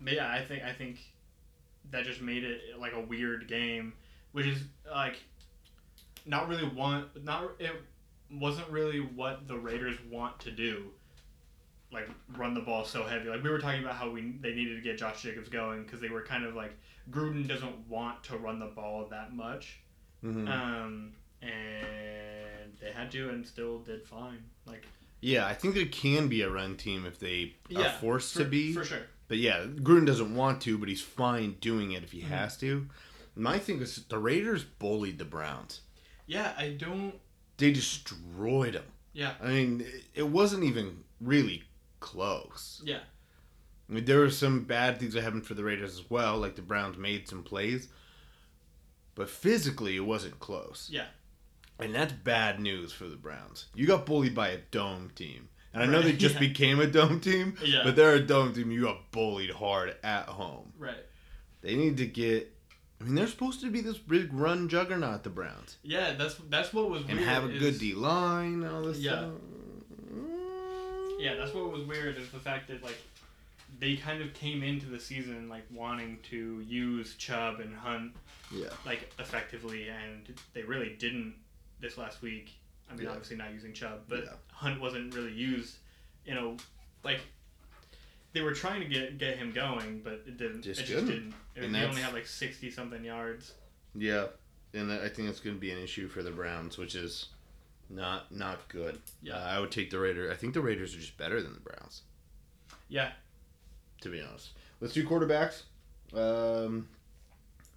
but yeah, I think I think that just made it like a weird game, which is like not really want not it wasn't really what the Raiders want to do. Like run the ball so heavy. Like we were talking about how we they needed to get Josh Jacobs going because they were kind of like Gruden doesn't want to run the ball that much, Mhm. um, and they had to and still did fine. Like yeah, I think there can be a run team if they are yeah, forced for, to be. for sure. But yeah, Gruden doesn't want to, but he's fine doing it if he Mhm. has to. My thing is the Raiders bullied the Browns. Yeah, I don't. They destroyed them. Yeah, I mean, it wasn't even really close. yeah. I mean, there were some bad things that happened for the Raiders as well, like the Browns made some plays, but physically it wasn't close. Yeah. And that's bad news for the Browns. You got bullied by a dome team. And I know Right, they just [LAUGHS] yeah. became a dome team, Yeah. but they're a dome team. You got bullied hard at home. Right. They need to get. I mean, they're supposed to be this big run juggernaut, the Browns, Yeah, that's that's what was and have a is- good D line, all this Yeah. stuff. Yeah, that's what was weird is the fact that like they kind of came into the season like wanting to use Chubb and Hunt Yeah. like effectively, and they really didn't this last week. I mean, Yeah. obviously not using Chubb, but Yeah. Hunt wasn't really used. You know, like they were trying to get get him going, but it didn't. Just it just didn't. It, And he only had like sixty something yards. Yeah, and I think it's going to be an issue for the Browns, which is not not good. Yeah. Uh, I would take the Raiders. I think the Raiders are just better than the Browns, Yeah, to be honest. let's do quarterbacks. Um,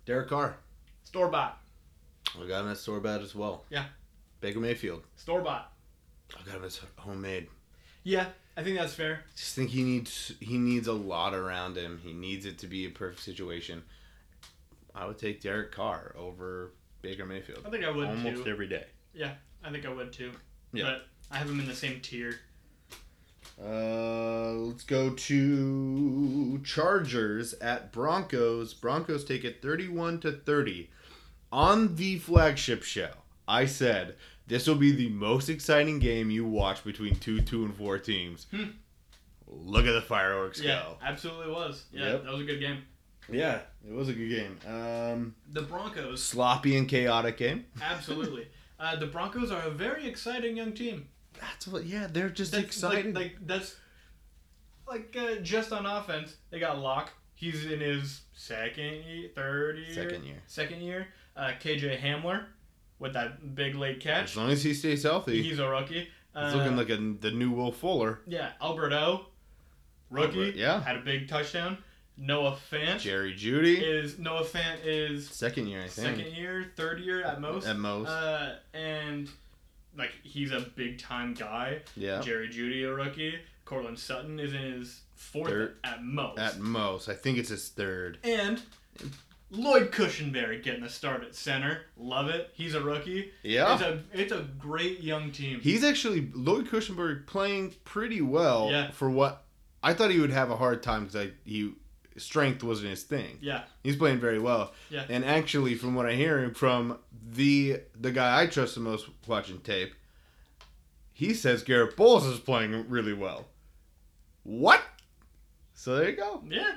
Derek Carr. Store bought. I got him at store bought as well. Yeah. Baker Mayfield. Store bought. I got him as homemade. Yeah, I think that's fair. Just think he needs he needs a lot around him. He needs it to be a perfect situation. I would take Derek Carr over Baker Mayfield I think I would almost too. every day. Yeah, I think I would too. Yeah. But I have them in the same tier. Uh, let's go to Chargers at Broncos. Broncos take it 31 to 30. On the flagship show, I said this will be the most exciting game you watch between two, two, and four teams. Hmm. Look at the fireworks Yeah, go. absolutely was. Yeah, Yep. that was a good game. Yeah, it was a good game. Um, The Broncos, sloppy and chaotic game. absolutely. [LAUGHS] uh, the Broncos are a very exciting young team. That's what. Yeah, they're just That's excited. Like, like that's like uh, just on offense. They got Lock. He's in his second, year, third year, Second year. Second year. Uh, KJ Hamler with that big late catch. as long as he stays healthy, he's, He's a rookie. Uh, looking like a, the new Will Fuller. yeah. Alberto, rookie. Albert, yeah. had a big touchdown. Noah Fant Jerry Jeudy, is Noah Fant is second year, I think. second year, third year at most. At most. Uh, and like he's a big time guy. yeah. Jerry Jeudy, a rookie. Courtland Sutton is in his fourth Third. at most. At most, I think it's his third. and Lloyd Cushenberry getting a start at center. Love it. He's a rookie. Yeah. It's a it's a great young team. He's actually Lloyd Cushenberry playing pretty well Yeah. for what I thought he would have a hard time because he strength wasn't his thing. yeah. He's playing very well. Yeah. And actually, from what I'm hearing from the the guy I trust the most watching tape, he says Garett Bolles is playing really well. What? So there you go. Yeah.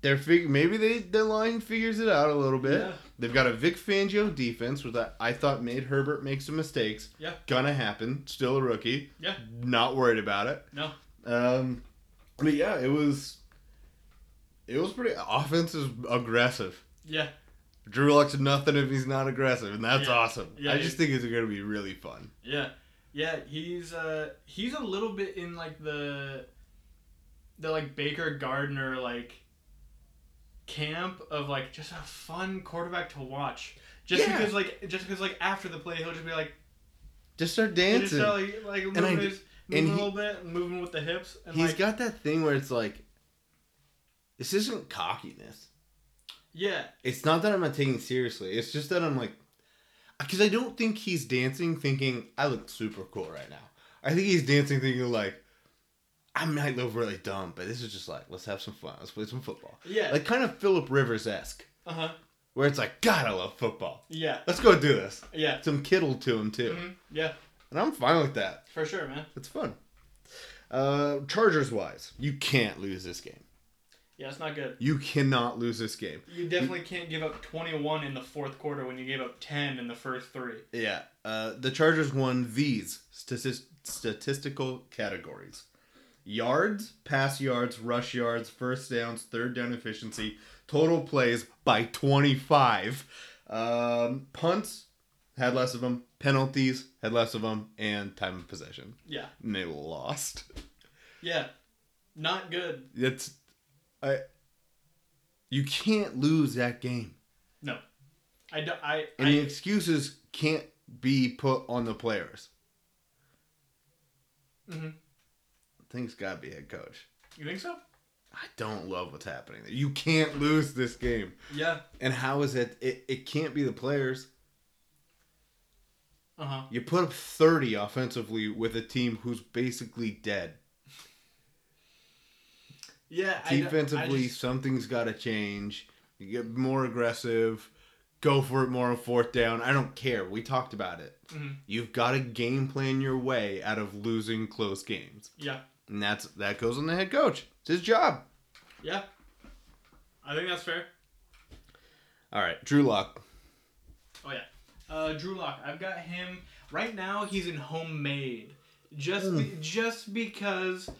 They're fig- maybe they the line figures it out a little bit. Yeah. They've got a Vic Fangio defense, which I, I thought made Herbert make some mistakes. Yeah. Gonna happen. Still a rookie. Yeah. Not worried about it. No. Um, but yeah, it was. It was pretty. Offense is aggressive. Yeah. Drew Lock's nothing if he's not aggressive, and that's Yeah. awesome. Yeah, I just think it's going to be really fun. Yeah, yeah, he's uh he's a little bit in like the the like Baker Gardner like camp of like just a fun quarterback to watch. Just Yeah. because like just because like after the play he'll just be like Just start he'll just dancing. start, like like moving, I- his, and moving a little bit, moving with the hips, and He's like got that thing where it's like, this isn't cockiness. yeah, It's not that I'm not taking it seriously. It's just that I'm like, because I don't think he's dancing thinking I look super cool right now. I think he's dancing thinking like, I might look really dumb, but this is just like, let's have some fun. Let's play some football. yeah, Like kind of Philip Rivers esque, uh huh, where it's like, God, I love football. yeah, Let's go do this. yeah, Some Kittle to him too, mhm, yeah, and I'm fine with that. for sure, man. It's fun. Uh, Chargers wise, you can't lose this game. Yeah, it's not good. You cannot lose this game. You definitely can't give up 21 in the fourth quarter when you gave up 10 in the first three. Yeah, uh, the Chargers won these stati- statistical categories: yards, pass yards, rush yards, first downs, third down efficiency, total plays by twenty-five, um, punts had less of them, penalties had less of them, and time of possession. Yeah, And they lost. yeah, not good. It's, I. You can't lose that game. No, I do, I, And I the excuses can't be put on the players. Mhm. Things gotta be head coach. you think so? I don't love what's happening there. You can't lose this game. Yeah. And how is it? It, it can't be the players. Uh huh. You put up 30 offensively with a team who's basically dead. Yeah. I d- I Defensively, just- something's got to change. You get more aggressive. Go for it more on fourth down. I don't care. We talked about it. Mhm. You've got to game plan your way out of losing close games. yeah. And that's that goes on the head coach. It's his job. Yeah. I think that's fair. All right, Drew Lock. Oh yeah. Uh, Drew Lock. I've got him right now. He's in homemade, just be, just because.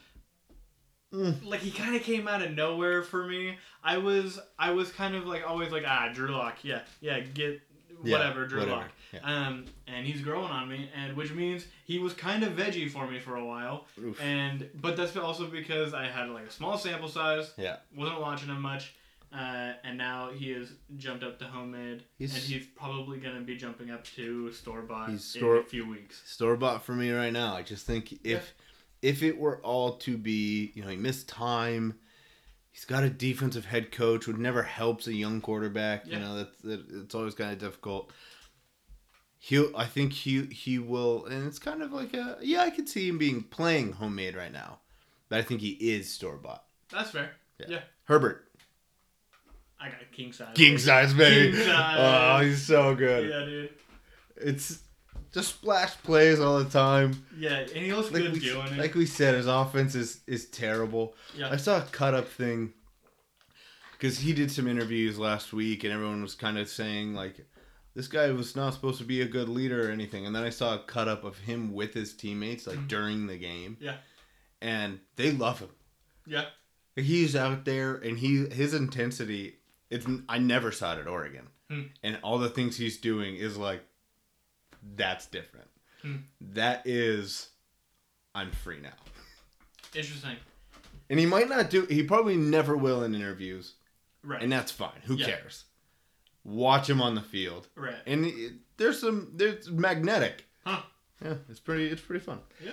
Mm. Like he kind of came out of nowhere for me. I was I was kind of like always like ah Drew Lock yeah yeah get Yeah, whatever Drew whatever. Lock Yeah. Um, and he's growing on me, and which means he was kind of veggie for me for a while. Oof. And but that's also because I had like a small sample size, Yeah. wasn't watching him much, uh, and now he has jumped up to homemade, He's- and he's probably gonna be jumping up to store bought in a few weeks. Store bought for me right now. I just think if if it were all to be, you know, he missed time. He's got a defensive head coach, which never helps a young quarterback. You know, that's that, it's always kind of difficult. He'll, I think he he will, and it's kind of like a yeah. I could see him being playing homemade right now, but I think he is store bought. That's fair. Yeah. Herbert, I got king size. king baby. size baby. King [LAUGHS] oh, size. Oh, he's so good. Yeah, dude. It's just splash plays all the time. Yeah, and he looks Like good we, doing it. like we said, his offense is is terrible. yeah. I saw a cut up thing because he did some interviews last week, and everyone was kind of saying like, this guy was not supposed to be a good leader or anything. And then I saw a cut up of him with his teammates like during the game, Yeah. and they love him. Yeah. He's out there, and he his intensity. It's I never saw it at Oregon, Hmm. and all the things he's doing is like, that's different. Hmm. That is, I'm free now. Interesting. And he might not do. He probably never will in interviews, Right. and that's fine. Who Yeah. cares? Watch him on the field, right. and it, there's some. There's magnetic. Huh. Yeah, it's pretty. It's pretty fun. Yeah.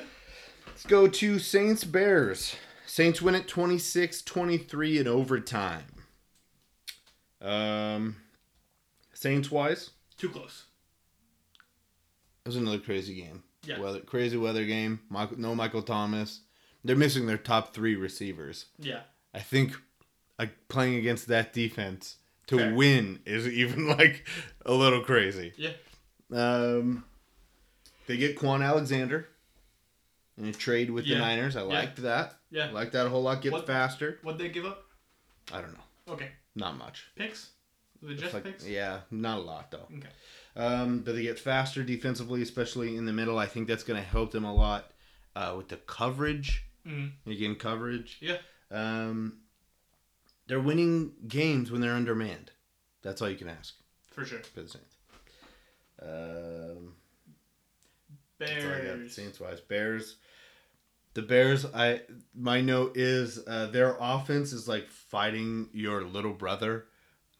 Let's go to Saints Bears. Saints win it 26-23 in overtime. Um, Saints wise, Too close. It was another crazy game. Yeah. Weather, crazy weather game. Michael, no Michael Thomas. They're missing their top three receivers. Yeah. I think like playing against that defense to Fair. win is [LAUGHS] even like a little crazy. Yeah. Um, they get Kwon Alexander in a trade with the Niners. I Yeah. liked that. Yeah. I like that a whole lot. Get What- faster. What'd they give up? I don't know. Okay. Not much. Picks? It's just like- picks? yeah, not a lot though. Okay. Um, but they get faster defensively, especially in the middle. I think that's going to help them a lot uh, with the coverage. Mm-hmm. Again, coverage. Yeah. Um, they're winning games when they're undermanned. That's all you can ask For sure. for the Saints. Um, that's all I got Bears. Saints wise. Bears. The Bears. I my note is uh, their offense is like fighting your little brother.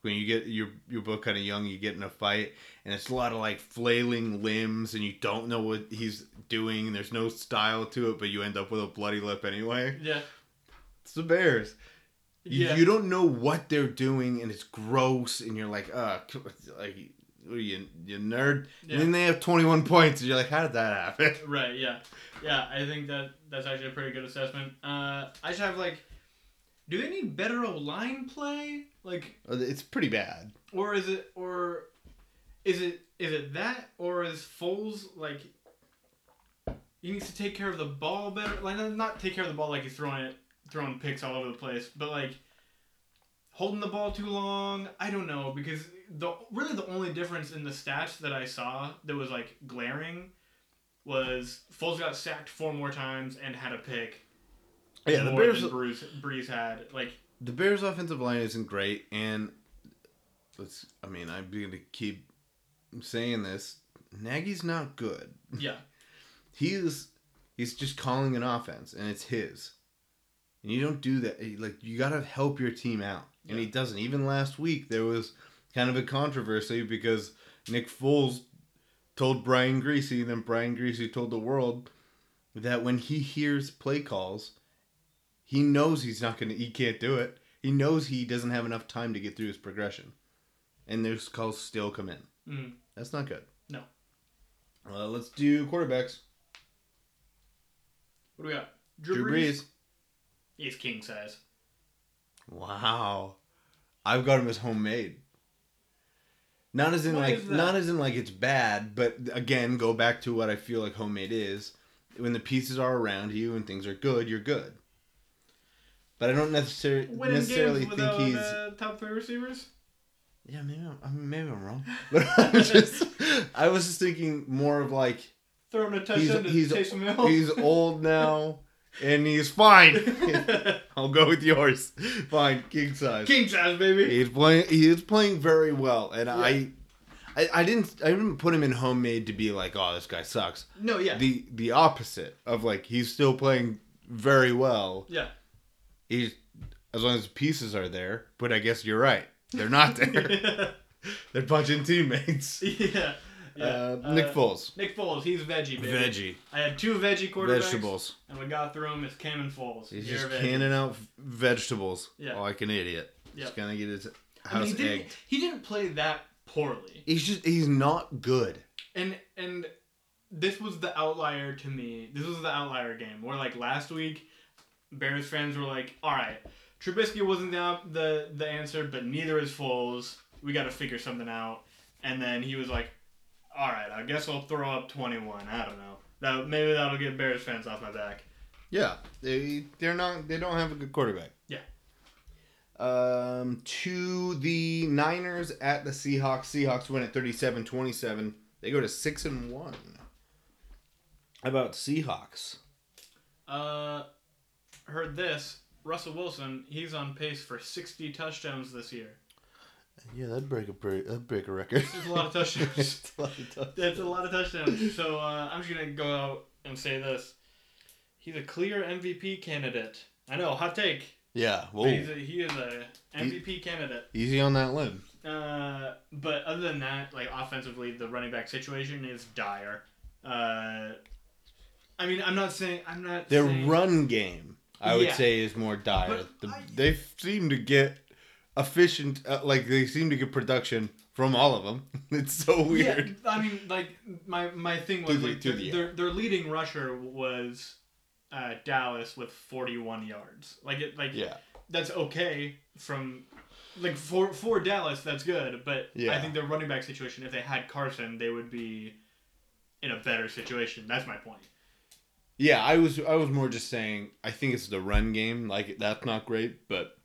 When you get your your book kind of young, you get in a fight, and it's a lot of like flailing limbs, and you don't know what he's doing. And there's no style to it, but you end up with a bloody lip anyway. Yeah. It's the Bears. You, Yeah. you don't know what they're doing, and it's gross, and you're like, uh, like, what are you, you nerd? Yeah. And then they have 21 points, and you're like, how did that happen? [LAUGHS] Right, yeah. Yeah, I think that that's actually a pretty good assessment. Uh, I just have like, do they need better O line play? Like, Uh, It's pretty bad. or is it, or is it, is it that, or is Foles like, he needs to take care of the ball better? Like, not- take care of the ball like he's throwing it, throwing picks all over the place, but like, holding the ball too long. I don't know because the really the only difference in the stats that I saw that was like glaring was Foles got sacked four more times and had a pick. Yeah, the Bears, Brees had. Like, the Bears' offensive line isn't great, and let's. I mean, I'm going to keep saying this. Nagy's not good. yeah, [LAUGHS] He's he's just calling an offense, and it's his. And you don't do that. Eh, like you got to help your team out, and he doesn't. Even last week, there was kind of a controversy because Nick Foles told Brian Griese, and then Brian Griese told the world that when he hears play calls, he knows he's not gonna. He can't do it. He knows he doesn't have enough time to get through his progression, and those calls still come in. mm, That's not good. No. Uh, let's do quarterbacks. what do we got? Drew Brees. He's king size. Wow. I've got him as homemade. Not as in What like not as in like it's bad, but again, go back to what I feel like homemade is. When the pieces are around you and things are good, you're good. But I don't necessarily Winning necessarily think he's uh, top three receivers. Yeah, maybe I'm, maybe I'm wrong. [LAUGHS] But I'm just I was just thinking more of like Throwing a touchdown to he's Taysom Hill. he's old now and he's fine. [LAUGHS] I'll go with yours. Fine, king size. king size, baby. He's playing. He is playing very well, and I, I, I didn't I didn't put him in homemade to be like, oh, this guy sucks. No, yeah, The the opposite of like he's still playing very well. yeah. He's as long as the pieces are there. But I guess you're right. They're not [LAUGHS] there. [LAUGHS] They're punching teammates. [LAUGHS] yeah. yeah. Uh, Nick Foles. Nick Foles, he's veggie, baby. Veggie. I had two veggie quarterbacks. Vegetables. And we got through him. It's Cam and Foles. He's You're just veggie. canning out vegetables Yeah. like an idiot. Yeah. Just gonna get his I mean, house he didn't, egged. he didn't play that poorly. He's just he's not good. And and this was the outlier to me. This was the outlier game where like last week, Bears fans were like, "All right, Trubisky wasn't the the, the answer, but neither is Foles. We got to figure something out." And then he was like, "All right, I guess I'll throw up 21. I don't know. That maybe that'll get Bears fans off my back." Yeah, they they're not they don't have a good quarterback. Yeah. Um, to the Niners at the Seahawks. Seahawks win at 37-27. They go to six and one. How about Seahawks? Uh, heard this. Russell Wilson, he's on pace for 60 touchdowns this year. Yeah, that'd break a break, that'd break a record. That's [LAUGHS] a lot of touchdowns. It's a lot of touchdowns. That's a lot of touchdowns. So uh, I'm just gonna go out and say this: he's a clear MVP candidate. I know, hot take. Yeah, he's a, he is a MVP candidate. easy on that limb. Uh, but other than that, like offensively, the running back situation is dire. Uh, I mean, I'm not saying I'm not. Their saying, run game, I would Yeah. say, is more dire. The, I- they seem to get efficient, uh, like they seem to get production from all of them. [LAUGHS] It's so weird. Yeah, I mean, like my my thing was like the their their leading rusher was uh, Dallas with 41 yards. Like it, like Yeah. that's okay from like for for Dallas that's good, but I think their running back situation if they had Carson, they would be in a better situation. That's my point. Yeah, I was I was more just saying I think it's the run game. Like that's not great, but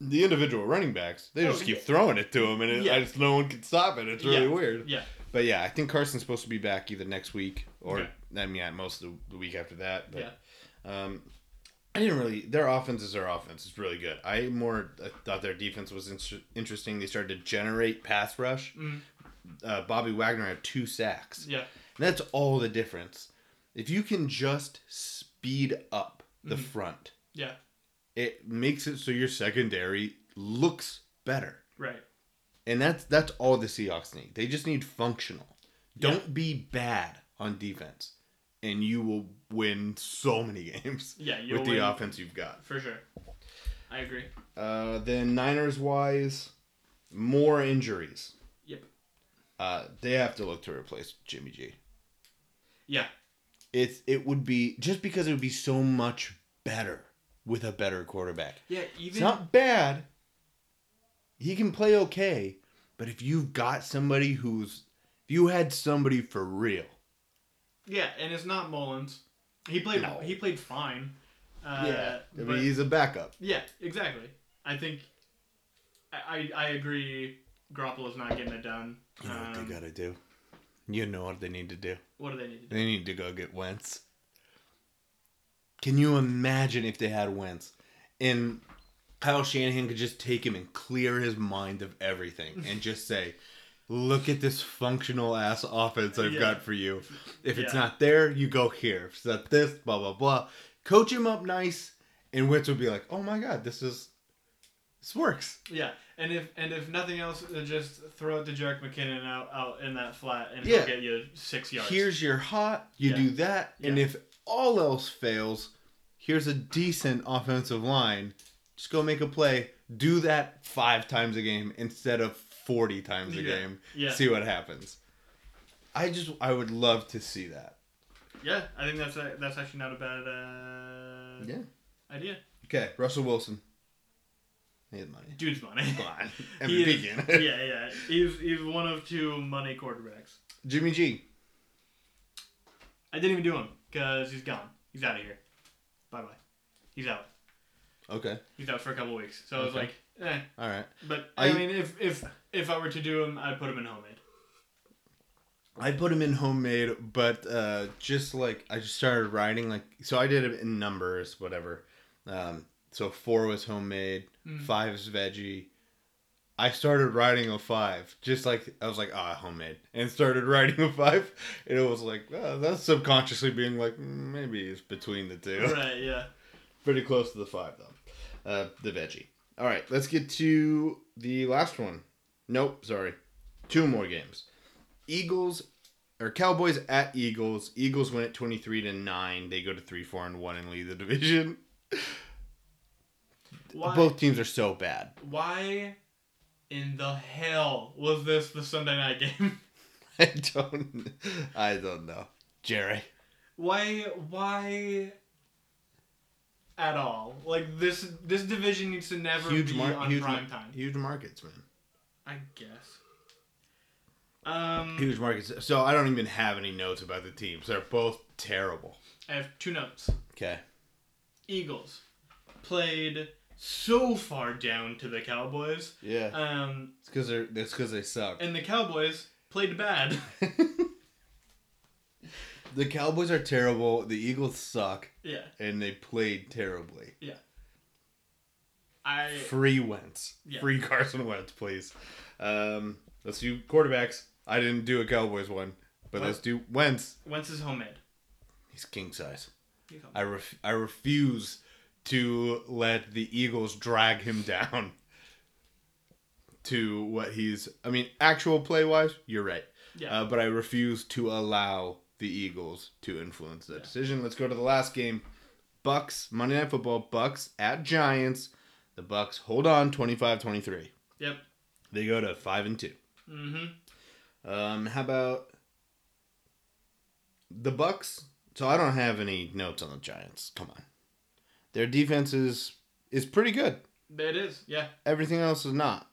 the individual running backs they Oh, just keep yeah. throwing it to him, and it, Yeah. I just no one can stop it. It's really Yeah. weird. Yeah. But yeah, I think Carson's supposed to be back either next week or Okay. I mean at most the, the week after that. But, Yeah. Um, I didn't really. Their offense is their offense. It's really good. I more I thought their defense was in- interesting. They started to generate pass rush. Mhm. Uh, Bobby Wagner had two sacks. Yeah. And that's all the difference. If you can just speed up the Mhm. front, Yeah. it makes it so your secondary looks better. Right. And that's that's all the Seahawks need. They just need functional. Don't be bad on defense, and you will win so many [LAUGHS] games Yeah, with the win. offense you've got. For sure. I agree. Uh, then Niners wise, more injuries. Yep. Uh, they have to look to replace Jimmy G. Yeah. It's it would be just because it would be so much better with a better quarterback. Yeah, even It's not bad. He can play okay, but if you've got somebody who's if you had somebody for real, Yeah, and it's not Mullens. He played. No. He played fine. Uh, yeah, I mean he's a backup. yeah, exactly. I think. I I, I agree. Garoppolo's not getting it done. You know what Um, they gotta do. You know what they need to do. what do they need to do? They need to go get Wentz. Can you imagine if they had Wentz and Kyle Shanahan could just take him and clear his mind of everything and [LAUGHS] just say, "Look at this functional ass offense I've Yeah. got for you. If it's Yeah. not there, you go here. If it's not this, blah blah blah." Coach him up nice, and Wentz would be like, "Oh my god, this is this works." Yeah, and if and if nothing else, uh, just throw it to Jerick McKinnon out out in that flat, and Yeah. he'll get you six yards. Here's your hot. You Yeah. do that, and if all else fails, here's a decent offensive line. Just go make a play. Do that five times a game instead of forty times a Yeah. game. Yeah. See what happens. I just I would love to see that. yeah, I think that's a, that's actually not a bad uh, yeah idea. Okay, Russell Wilson. He has money. Dude's money. Come on. [LAUGHS] MVP is- candidate. [LAUGHS] yeah, yeah. He's he's one of two money quarterbacks. Jimmy G. I didn't even do him because he's gone. He's out of here. Bye bye. He's out. Okay. He's out for a couple weeks. So I was like, eh. All right. But I, I- mean, if if if I were to do him, I'd put him in homemade. I put him in homemade, but uh, just like I just started writing like so I did it in numbers, whatever. Um, so four was homemade, Mm. five is veggie, I started writing a five. Just like I was like, ah, homemade, and started [LAUGHS] writing a five, and it was like, oh, that's subconsciously being like, mm, maybe it's between the two. Right. Yeah. [LAUGHS] Pretty close to the five though. Uh, the veggie. All right, let's get to the last one. Nope, sorry, two more games. Eagles or Cowboys at Eagles. Eagles win at twenty three to nine. They go to three, four, and one and lead the division. [LAUGHS] Why? Both teams are so bad. Why in the hell was this the Sunday night game? [LAUGHS] I don't. I don't know, Jerry. why? Why? At all? Like this? This division needs to never Huge be mar- on huge, prime mar- time. huge markets, man. I guess. Um, Huge markets. So I don't even have any notes about the teams. They're both terrible. I have two notes. Okay. Eagles played so far down to the Cowboys. Yeah. Um, It's because they're. It's because they suck. and the Cowboys played bad. [LAUGHS] the Cowboys are terrible. The Eagles suck, yeah. and they played terribly. Yeah. I Free Wentz. Yeah. Free Carson Wentz, please. Um, let's do quarterbacks. I didn't do a Cowboys one, but What? let's do Wentz. Wentz is homemade. He's king size. He's. I ref- I refuse to let the Eagles drag him down to what he's. I mean, actual play wise, you're right. Yeah. Uh, but I refuse to allow the Eagles to influence that decision. Let's go to the last game. Bucks Monday Night Football. Bucks at Giants. The Bucks hold on 25-23. Yep. They go to five and two. Mm-hmm. Um, how about the Bucks? So I don't have any notes on the Giants. Come on, their defense is is pretty good. It is. Yeah. Everything else is not.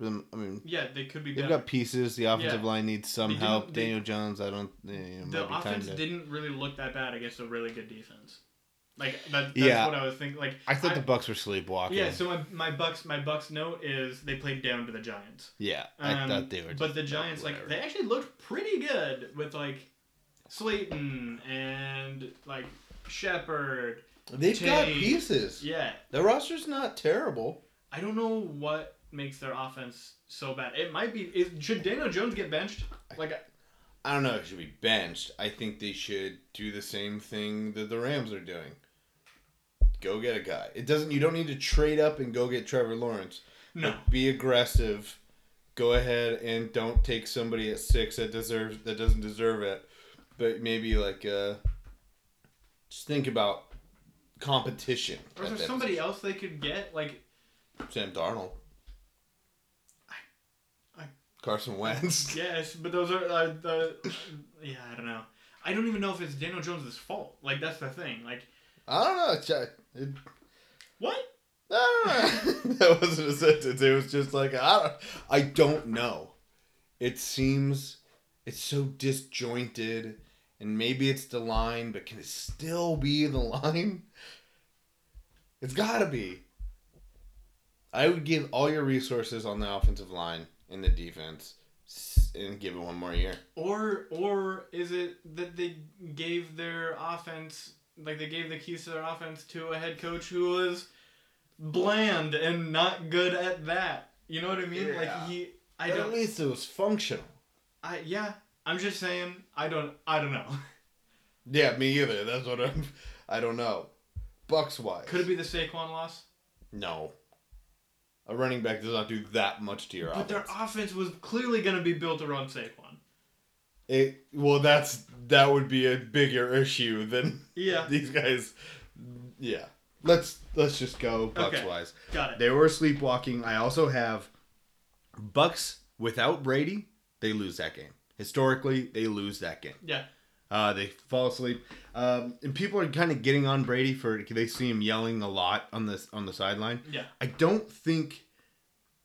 I mean, Yeah. They could be they've better. got pieces. The offensive Yeah. line needs some help. they- Daniel Jones, I don't. You know, the might be time offense to- didn't really look that bad against a really good defense. Like that, that's Yeah. what I was thinking. Like I thought the Bucks were sleepwalking. yeah. So my, my Bucks my Bucks note is they played down to the Giants. yeah, I Um, thought they were. but the Giants like they actually looked pretty good with like Slayton and like Shepard. they've got pieces. Yeah. The roster's not terrible. I don't know what makes their offense so bad. It might be. Is, should Daniel Jones get benched? Like, I don't know it should be benched. I think they should do the same thing that the Rams are doing. Go get a guy. It doesn't. You don't need to trade up and go get Trevor Lawrence. no. Be aggressive. Go ahead and don't take somebody at six that deserves that doesn't deserve it. But maybe like uh, just think about competition. Or is there somebody else they could get? Like. Sam Darnold. I- Carson Wentz. [LAUGHS] yes, but those are uh, the. Yeah, I don't know. I don't even know if it's Daniel Jones' fault. Like, that's the thing. Like, I don't know. Uh, It, what? I don't know. [LAUGHS] that wasn't a sentence. It was just like I don't. I don't know. It seems it's so disjointed, and maybe it's the line, but can it still be the line? It's gotta be. I would give all your resources on the offensive line and the defense, and give it one more year. Or or is it that they gave their offense like they gave the keys to their offense to a head coach who was bland and not good at that? You know what I mean? Yeah. Like he I At don't least it was functional. I yeah, I'm just saying I don't I don't know. [LAUGHS] Yeah, me either. That's what I'm. I don't know. Bucks wise, Could it be the Saquon loss? No. A running back does not do that much to your But their offense. offense was clearly going to be built around Saquon. It well, that's that would be a bigger issue than Yeah. [LAUGHS] these guys. Yeah, let's let's just go Bucks Okay. wise. Got it. They were sleepwalking. I also have Bucks without Brady. They lose that game. Historically, they lose that game. Yeah. Uh, they fall asleep, um, and people are kind of getting on Brady for they see him yelling a lot on this on the sideline. Yeah. I don't think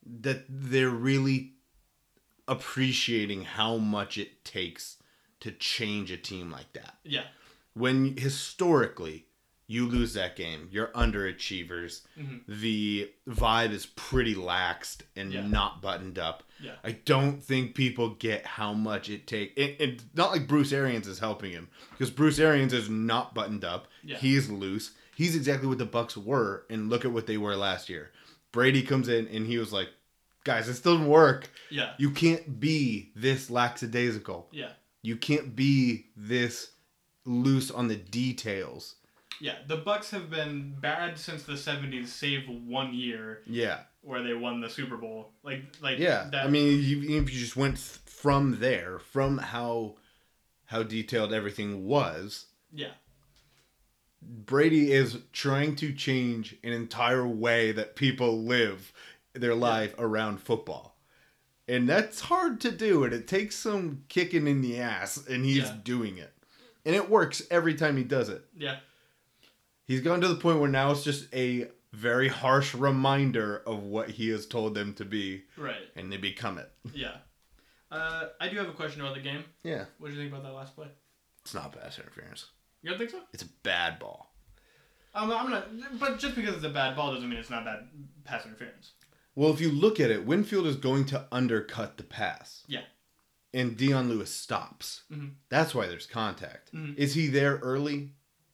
that they're really appreciating how much it takes to change a team like that. Yeah. When historically you lose that game, you're underachievers. Mhm. The vibe is pretty laxed and Yeah. not buttoned up. Yeah. I don't think people get how much it takes. It, it's not like Bruce Arians is helping him because Bruce Arians is not buttoned up. Yeah. He's loose. He's exactly what the Bucks were, and look at what they were last year. Brady comes in and he was like, "Guys, this doesn't work. Yeah. You can't be this lackadaisical. Yeah. You can't be this loose on the details." Yeah. The Bucks have been bad since the '70s, save one year Yeah, where they won the Super Bowl. Like, like yeah. That, I mean, you, if you just went from there, from how how detailed everything was, yeah, Brady is trying to change an entire way that people live their life around football. And that's hard to do, and it takes some kicking in the ass, and he's Yeah. doing it. And it works every time he does it. yeah, He's gone to the point where now it's just a very harsh reminder of what he has told them to be, right, and they become it. yeah. Uh, I do have a question about the game. Yeah. What do you think about that last play? It's not pass interference. You don't think so? It's a bad ball. I'm, I'm not. But just because it's a bad ball doesn't mean it's not bad pass interference. Well, if you look at it, Winfield is going to undercut the pass. Yeah. And Dion Lewis stops. Mhm. That's why there's contact. Mhm. Is he there early?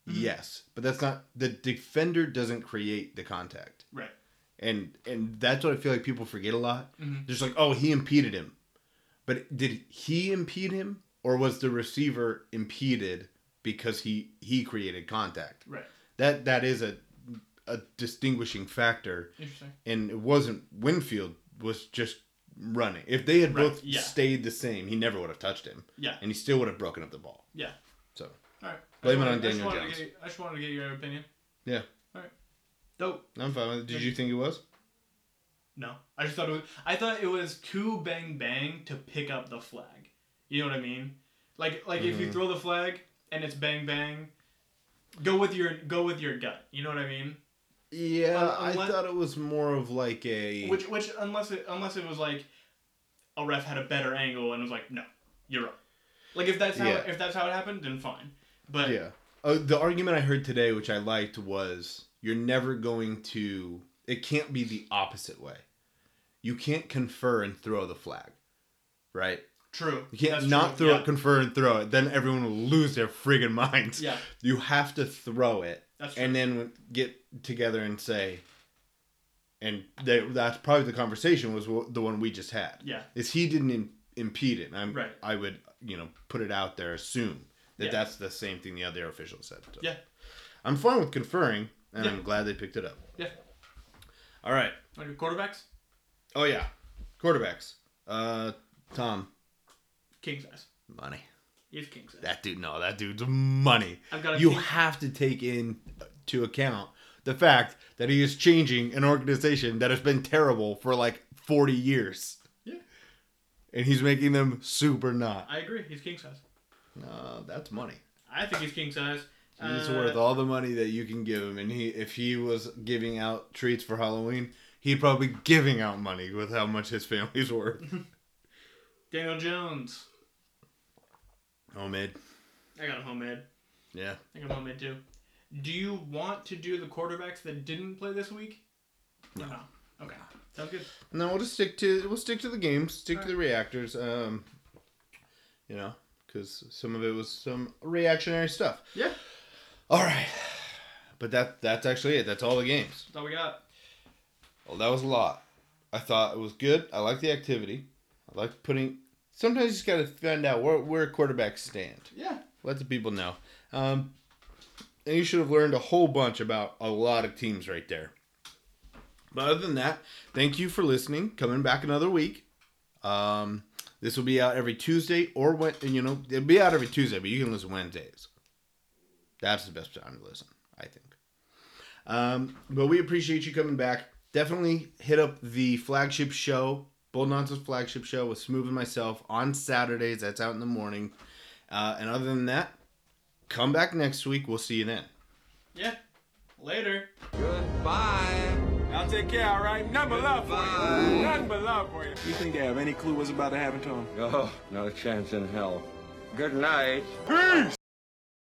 Mm-hmm. Yes. But that's not the defender doesn't create the contact. Right. And and that's what I feel like people forget a lot. Mhm. There's like, oh, he impeded him. But did he impede him or was the receiver impeded because he he created contact? Right. That that is a a distinguishing factor Interesting. and it wasn't Winfield was just running. If they had Right, both yeah. stayed the same, he never would have touched him, Yeah. and he still would have broken up the ball. Yeah. So All right. Blame I it on just Daniel wanted to Jones. get- I just wanted to get your opinion. yeah, All right. Dope. I'm fine with it. Did you think it was? No, I just thought it was. I thought it was too bang bang to pick up the flag. You know what I mean? Like like if Mm-hmm. you throw the flag and it's bang bang, go with your go with your gut. You know what I mean? Yeah, Un- unless- I thought it was more of like a. Which which unless it unless it was like a ref had a better angle and was like, no, you're wrong. Like if that's how Yeah. if that's how it happened, then fine. But yeah. Uh, the argument I heard today, which I liked, was you're never going to. It can't be the opposite way. You can't confer and throw the flag, right? true. You can't That's not true. throw yeah. it, confer and throw it. Then everyone will lose their friggin' minds. Yeah. You have to throw it That's true. and then get together and say, and they, that's probably the conversation was the one we just had. Yeah. Is he didn't im- impede it. And I'm, Right. I would, you know, put it out there, assume that Yeah. that's the same thing the other official said. So Yeah. I'm fine with conferring, and Yeah. I'm glad they picked it up. Yeah. All right. Like quarterbacks, Oh, yeah. Quarterbacks. Uh, Tom. king size. Money. He's king size. That dude, no, that dude's money. I've got a you have to take into account the fact that he is changing an organization that has been terrible for like 40 years. Yeah. And he's making them super not. I agree. He's king size. No, that's money. I think he's king size. He's Uh, worth all the money that you can give him. And he, if he was giving out treats for Halloween, he'd probably be giving out money with how much his family's worth. [LAUGHS] Daniel Jones. Homemade. I got a homemade. Yeah. I got a homemade too. Do you want to do the quarterbacks that didn't play this week? No. Okay. Sounds good. No, we'll just stick to we'll stick to the games, stick to the reactors. Um, you know, because some of it was some reactionary stuff. Yeah. All right, but that that's actually it. That's all the games. That's all we got. Well, that was a lot. I thought it was good. I like the activity. I like putting. Sometimes you just got to find out where where quarterbacks stand. Yeah. Let the people know. Um, and you should have learned a whole bunch about a lot of teams right there. But other than that, thank you for listening. Coming back another week. Um, this will be out every Tuesday or when you know it'll be out every Tuesday, but you can listen Wednesdays. That's the best time to listen, I think. Um, but we appreciate you coming back. Definitely hit up the flagship show, Bold Nonsense flagship show with Smooth and myself on Saturdays. That's out in the morning. Uh, and other than that, come back next week. We'll see you then. Yeah. Later. Goodbye. I'll take care, all right? Nothing but love for you. Nothing but love for you. You think they have any clue what's about to happen to him? Oh, not a chance in hell. Good night. Peace!